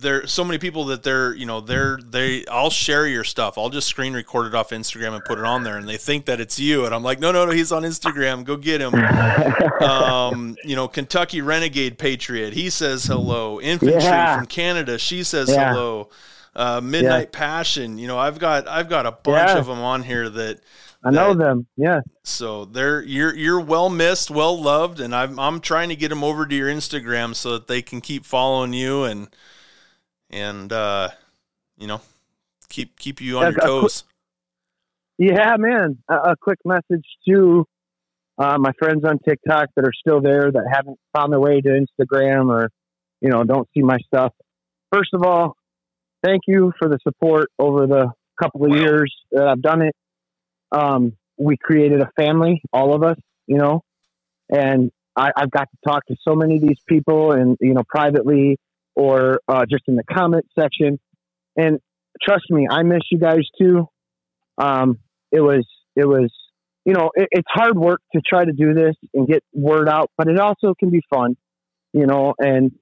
S1: There so many people that they're you know they're they I'll share your stuff. I'll just screen record it off Instagram and put it on there, and they think that it's you, and I'm like, no, no, no, he's on Instagram. Go get him. um, you know, Kentucky Renegade Patriot. He says hello. Infantry
S2: Yeah.
S1: from Canada. She says
S2: Yeah.
S1: hello. Uh, Midnight Passion. You know, I've got I've got a bunch
S2: Yeah.
S1: of them on here that.
S2: I know
S1: that-
S2: them. Yeah.
S1: So they're you're you're well missed, well loved, and I'm I'm trying to get them over to your Instagram so that they can keep following you and and uh, you know keep keep you on your
S2: a quick-
S1: toes.
S2: Yeah, man. A, a quick message to uh, my friends on TikTok that are still there that haven't found their way to Instagram or, you know, don't see my stuff. First of all, thank you for the support over the couple of years that I've done it. Um, we created a family, all of us, you know, and I, I've got to talk to so many of these people and, you know, privately or uh, just in the comment section. And trust me, I miss you guys too. Um, it was, it was, you know, it, it's hard work to try to do this and get word out, but it also can be fun, you know, and,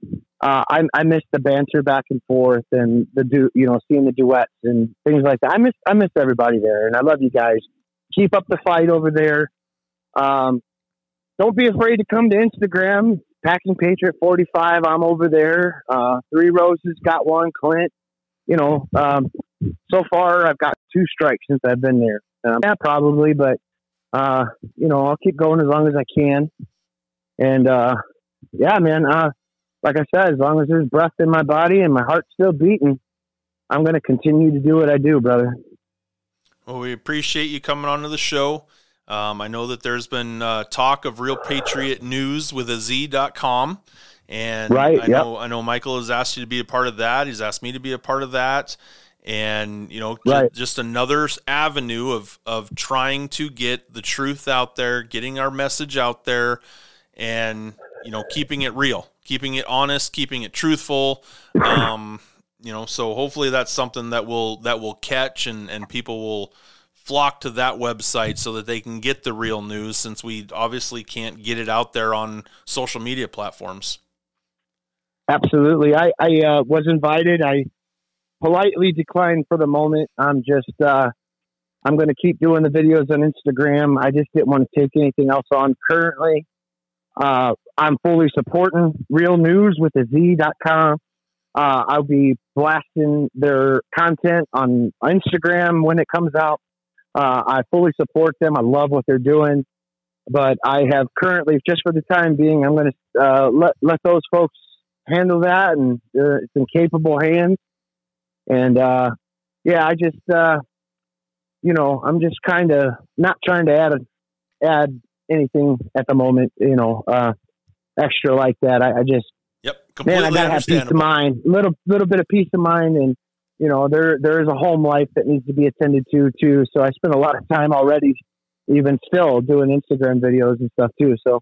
S2: uh, I, I miss the banter back and forth and the do, you know, seeing the duets and things like that. I miss, I miss everybody there and I love you guys. Keep up the fight over there. Um, don't be afraid to come to Instagram, Packing Patriot 45. I'm over there. Uh, Three Roses got one. Clint, you know, um, so far I've got two strikes since I've been there. Um, yeah, probably, but, uh, you know, I'll keep going as long as I can. And, uh, yeah, man, uh, like I said, as long as there's breath in my body and my heart's still beating, I'm going to continue to do what I do, brother.
S1: Well, we appreciate you coming onto the show. Um, I know that there's been uh, talk of Real Patriot News with a Z.com. And
S2: Right,
S1: I
S2: yep.
S1: know I know Michael has asked you to be a part of that. He's asked me to be a part of that. And you know,
S2: Right.
S1: just another avenue of of trying to get the truth out there, getting our message out there, and you know, keeping it real, keeping it honest, keeping it truthful. Um, you know, so hopefully that's something that will that will catch and and people will flock to that website so that they can get the real news since we obviously can't get it out there on social media platforms.
S2: Absolutely. I, I uh, was invited. I politely declined for the moment. I'm just, uh, I'm going to keep doing the videos on Instagram. I just didn't want to take anything else on currently. Uh, I'm fully supporting Real News with the Z.com. Uh, I'll be blasting their content on Instagram when it comes out. Uh, I fully support them. I love what they're doing. But I have currently, just for the time being, I'm going to uh, let let those folks handle that, and uh, it's in capable hands. And uh, yeah, I just, uh, you know, I'm just kind of not trying to add a, add anything at the moment, you know, uh, extra like that. I, I just,
S1: Yep,
S2: man,
S1: completely
S2: I gotta have peace of mind, little little bit of peace of mind, and you know, there there is a home life that needs to be attended to too. So I spend a lot of time already, even still doing Instagram videos and stuff too. So,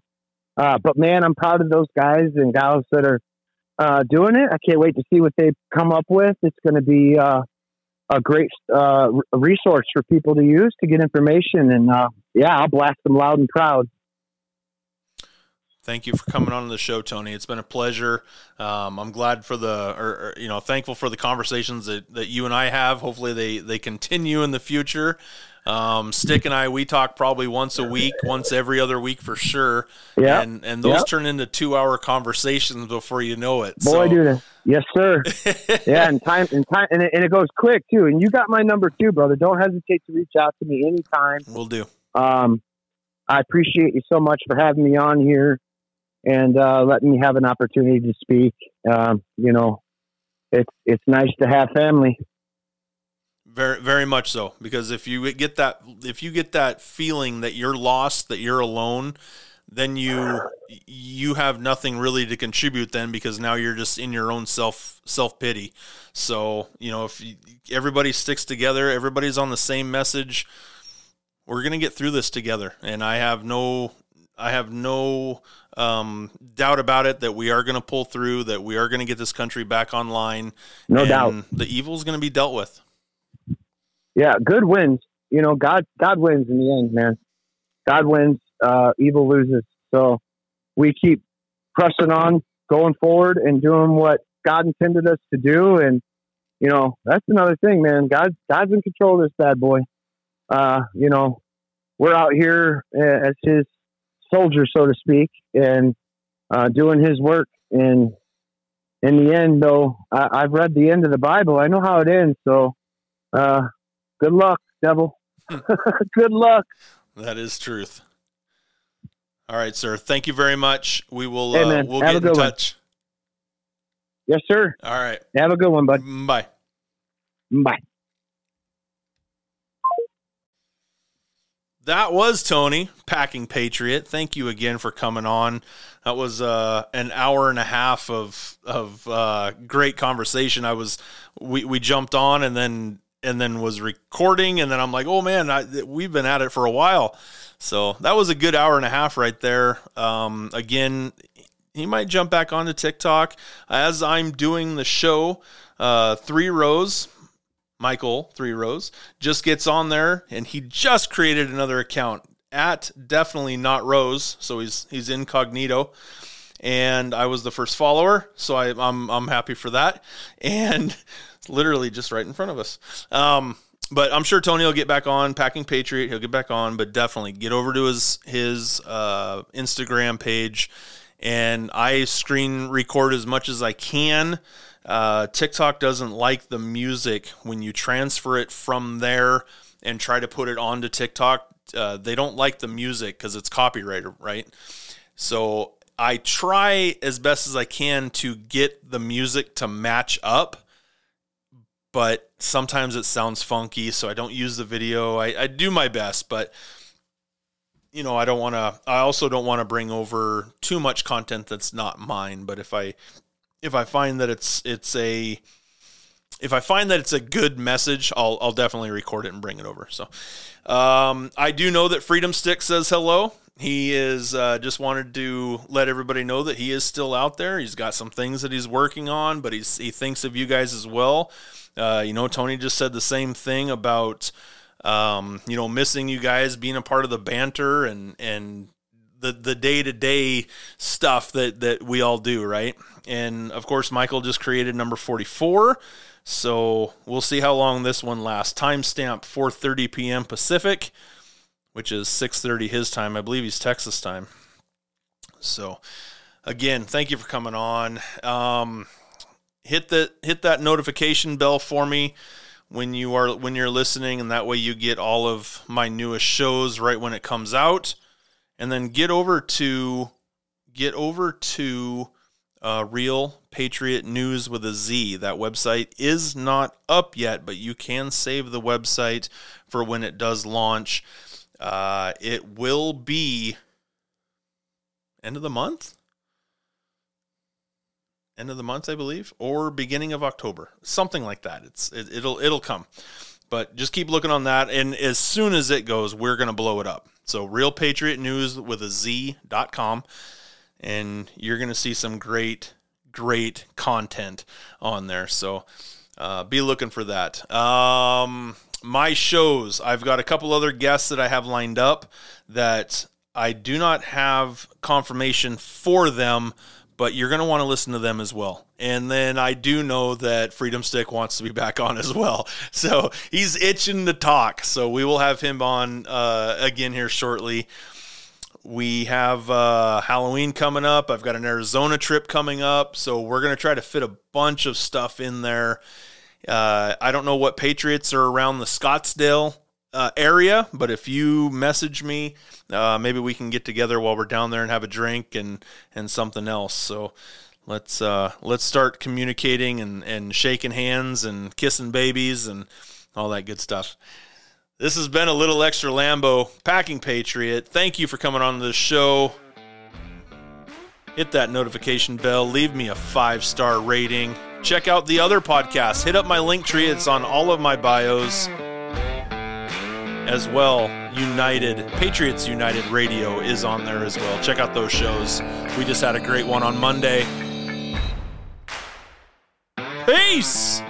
S2: uh, but man, I'm proud of those guys and gals that are uh, doing it. I can't wait to see what they come up with. It's going to be uh, a great uh, resource for people to use to get information, and uh, yeah, I'll blast them loud and proud.
S1: Thank you for coming on the show, Tony. It's been a pleasure. Um, I'm glad for the, or, or, you know, thankful for the conversations that, that you and I have. Hopefully, they they continue in the future. Um, Stick and I, we talk probably once a week, once every other week for sure.
S2: Yeah,
S1: and and those
S2: Yep.
S1: turn into two hour conversations before you know it.
S2: boy,
S1: so,
S2: do they. Yes, sir. yeah, and time and time, and it, and it goes quick too. And you got my number too, brother. Don't hesitate to reach out to me anytime.
S1: we'll do.
S2: Um, I appreciate you so much for having me on here and uh, letting me have an opportunity to speak. Um, you know, it's it's nice to have family.
S1: Very, very much so. Because if you get that, if you get that feeling that you're lost, that you're alone, then you you have nothing really to contribute. Then because now you're just in your own self self pity. So you know, if you, everybody sticks together, everybody's on the same message. We're gonna get through this together, and I have no, I have no um, doubt about it that we are going to pull through, that we are going to get this country back online.
S2: No doubt.
S1: The evil is going to be dealt with.
S2: Yeah, good wins. You know, God God wins in the end, man. God wins, uh, evil loses. So we keep pressing on, going forward, and doing what God intended us to do. And you know, that's another thing, man. God God's in control of this bad boy. Uh, you know, we're out here as His soldier, so to speak, and uh, doing his work. And in the end, though, I, have read the end of the Bible. I know how it ends. So, uh, good luck, devil. good luck.
S1: That is truth. All right, sir. Thank you very much. We will.
S2: Hey,
S1: uh, we'll Have get in touch.
S2: One. Yes, sir.
S1: All right.
S2: Have a good one, bud.
S1: Bye.
S2: Bye.
S1: That was Tony, Packing Patriot. Thank you again for coming on. That was uh, an hour and a half of of uh, great conversation. I was we, we jumped on and then and then was recording and then I'm like, oh man, I, we've been at it for a while. So that was a good hour and a half right there. Um, again, he might jump back onto TikTok as I'm doing the show. Uh, three rows Michael Three Rows just gets on there and he just created another account at definitely not Rose, so he's he's incognito. And I was the first follower, so I, I'm I'm happy for that. And literally just right in front of us. Um, but I'm sure Tony will get back on Packing Patriot. He'll get back on, but definitely get over to his his uh, Instagram page, and I screen record as much as I can uh, TikTok doesn't like the music when you transfer it from there and try to put it onto TikTok. Uh, they don't like the music because it's copyrighted, right? So I try as best as I can to get the music to match up, but sometimes it sounds funky, so I don't use the video. I, I do my best, but you know, I don't want to. I also don't want to bring over too much content that's not mine. But if I if I find that it's it's a if I find that it's a good message, I'll I'll definitely record it and bring it over. So um, I do know that Freedom Stick says hello. He is uh, just wanted to let everybody know that he is still out there. He's got some things that he's working on, but he's he thinks of you guys as well. Uh, you know, Tony just said the same thing about um, you know missing you guys being a part of the banter and and the the day to day stuff that that we all do, right? And of course, Michael just created number forty four. So we'll see how long this one lasts. Timestamp 4:30 p.m. Pacific, which is 6:30 his time. I believe he's Texas time. So again, thank you for coming on. Um, hit the hit that notification bell for me when you are when you're listening, and that way you get all of my newest shows right when it comes out and then get over to get over to uh, Real Patriot News with a Z. That website is not up yet, but you can save the website for when it does launch. Uh, it will be end of the month, end of the month, I believe, or beginning of October, something like that. It's it, it'll it'll come, but just keep looking on that, and as soon as it goes, we're gonna blow it up. So Real Patriot News with a Z.com. And you're going to see some great, great content on there. So uh, be looking for that. Um, my shows, I've got a couple other guests that I have lined up that I do not have confirmation for them but you're going to want to listen to them as well. And then I do know that Freedom Stick wants to be back on as well. So he's itching to talk. So we will have him on uh, again here shortly. We have uh, Halloween coming up. I've got an Arizona trip coming up. So we're going to try to fit a bunch of stuff in there. Uh, I don't know what Patriots are around the Scottsdale uh, area, but if you message me, uh, maybe we can get together while we're down there and have a drink and and something else. So let's uh, let's start communicating and, and shaking hands and kissing babies and all that good stuff. This has been a little extra Lambo packing patriot. Thank you for coming on the show. Hit that notification bell. Leave me a five star rating. Check out the other podcasts. Hit up my link tree. It's on all of my bios as well. United Patriots United Radio is on there as well. Check out those shows. We just had a great one on Monday. Peace.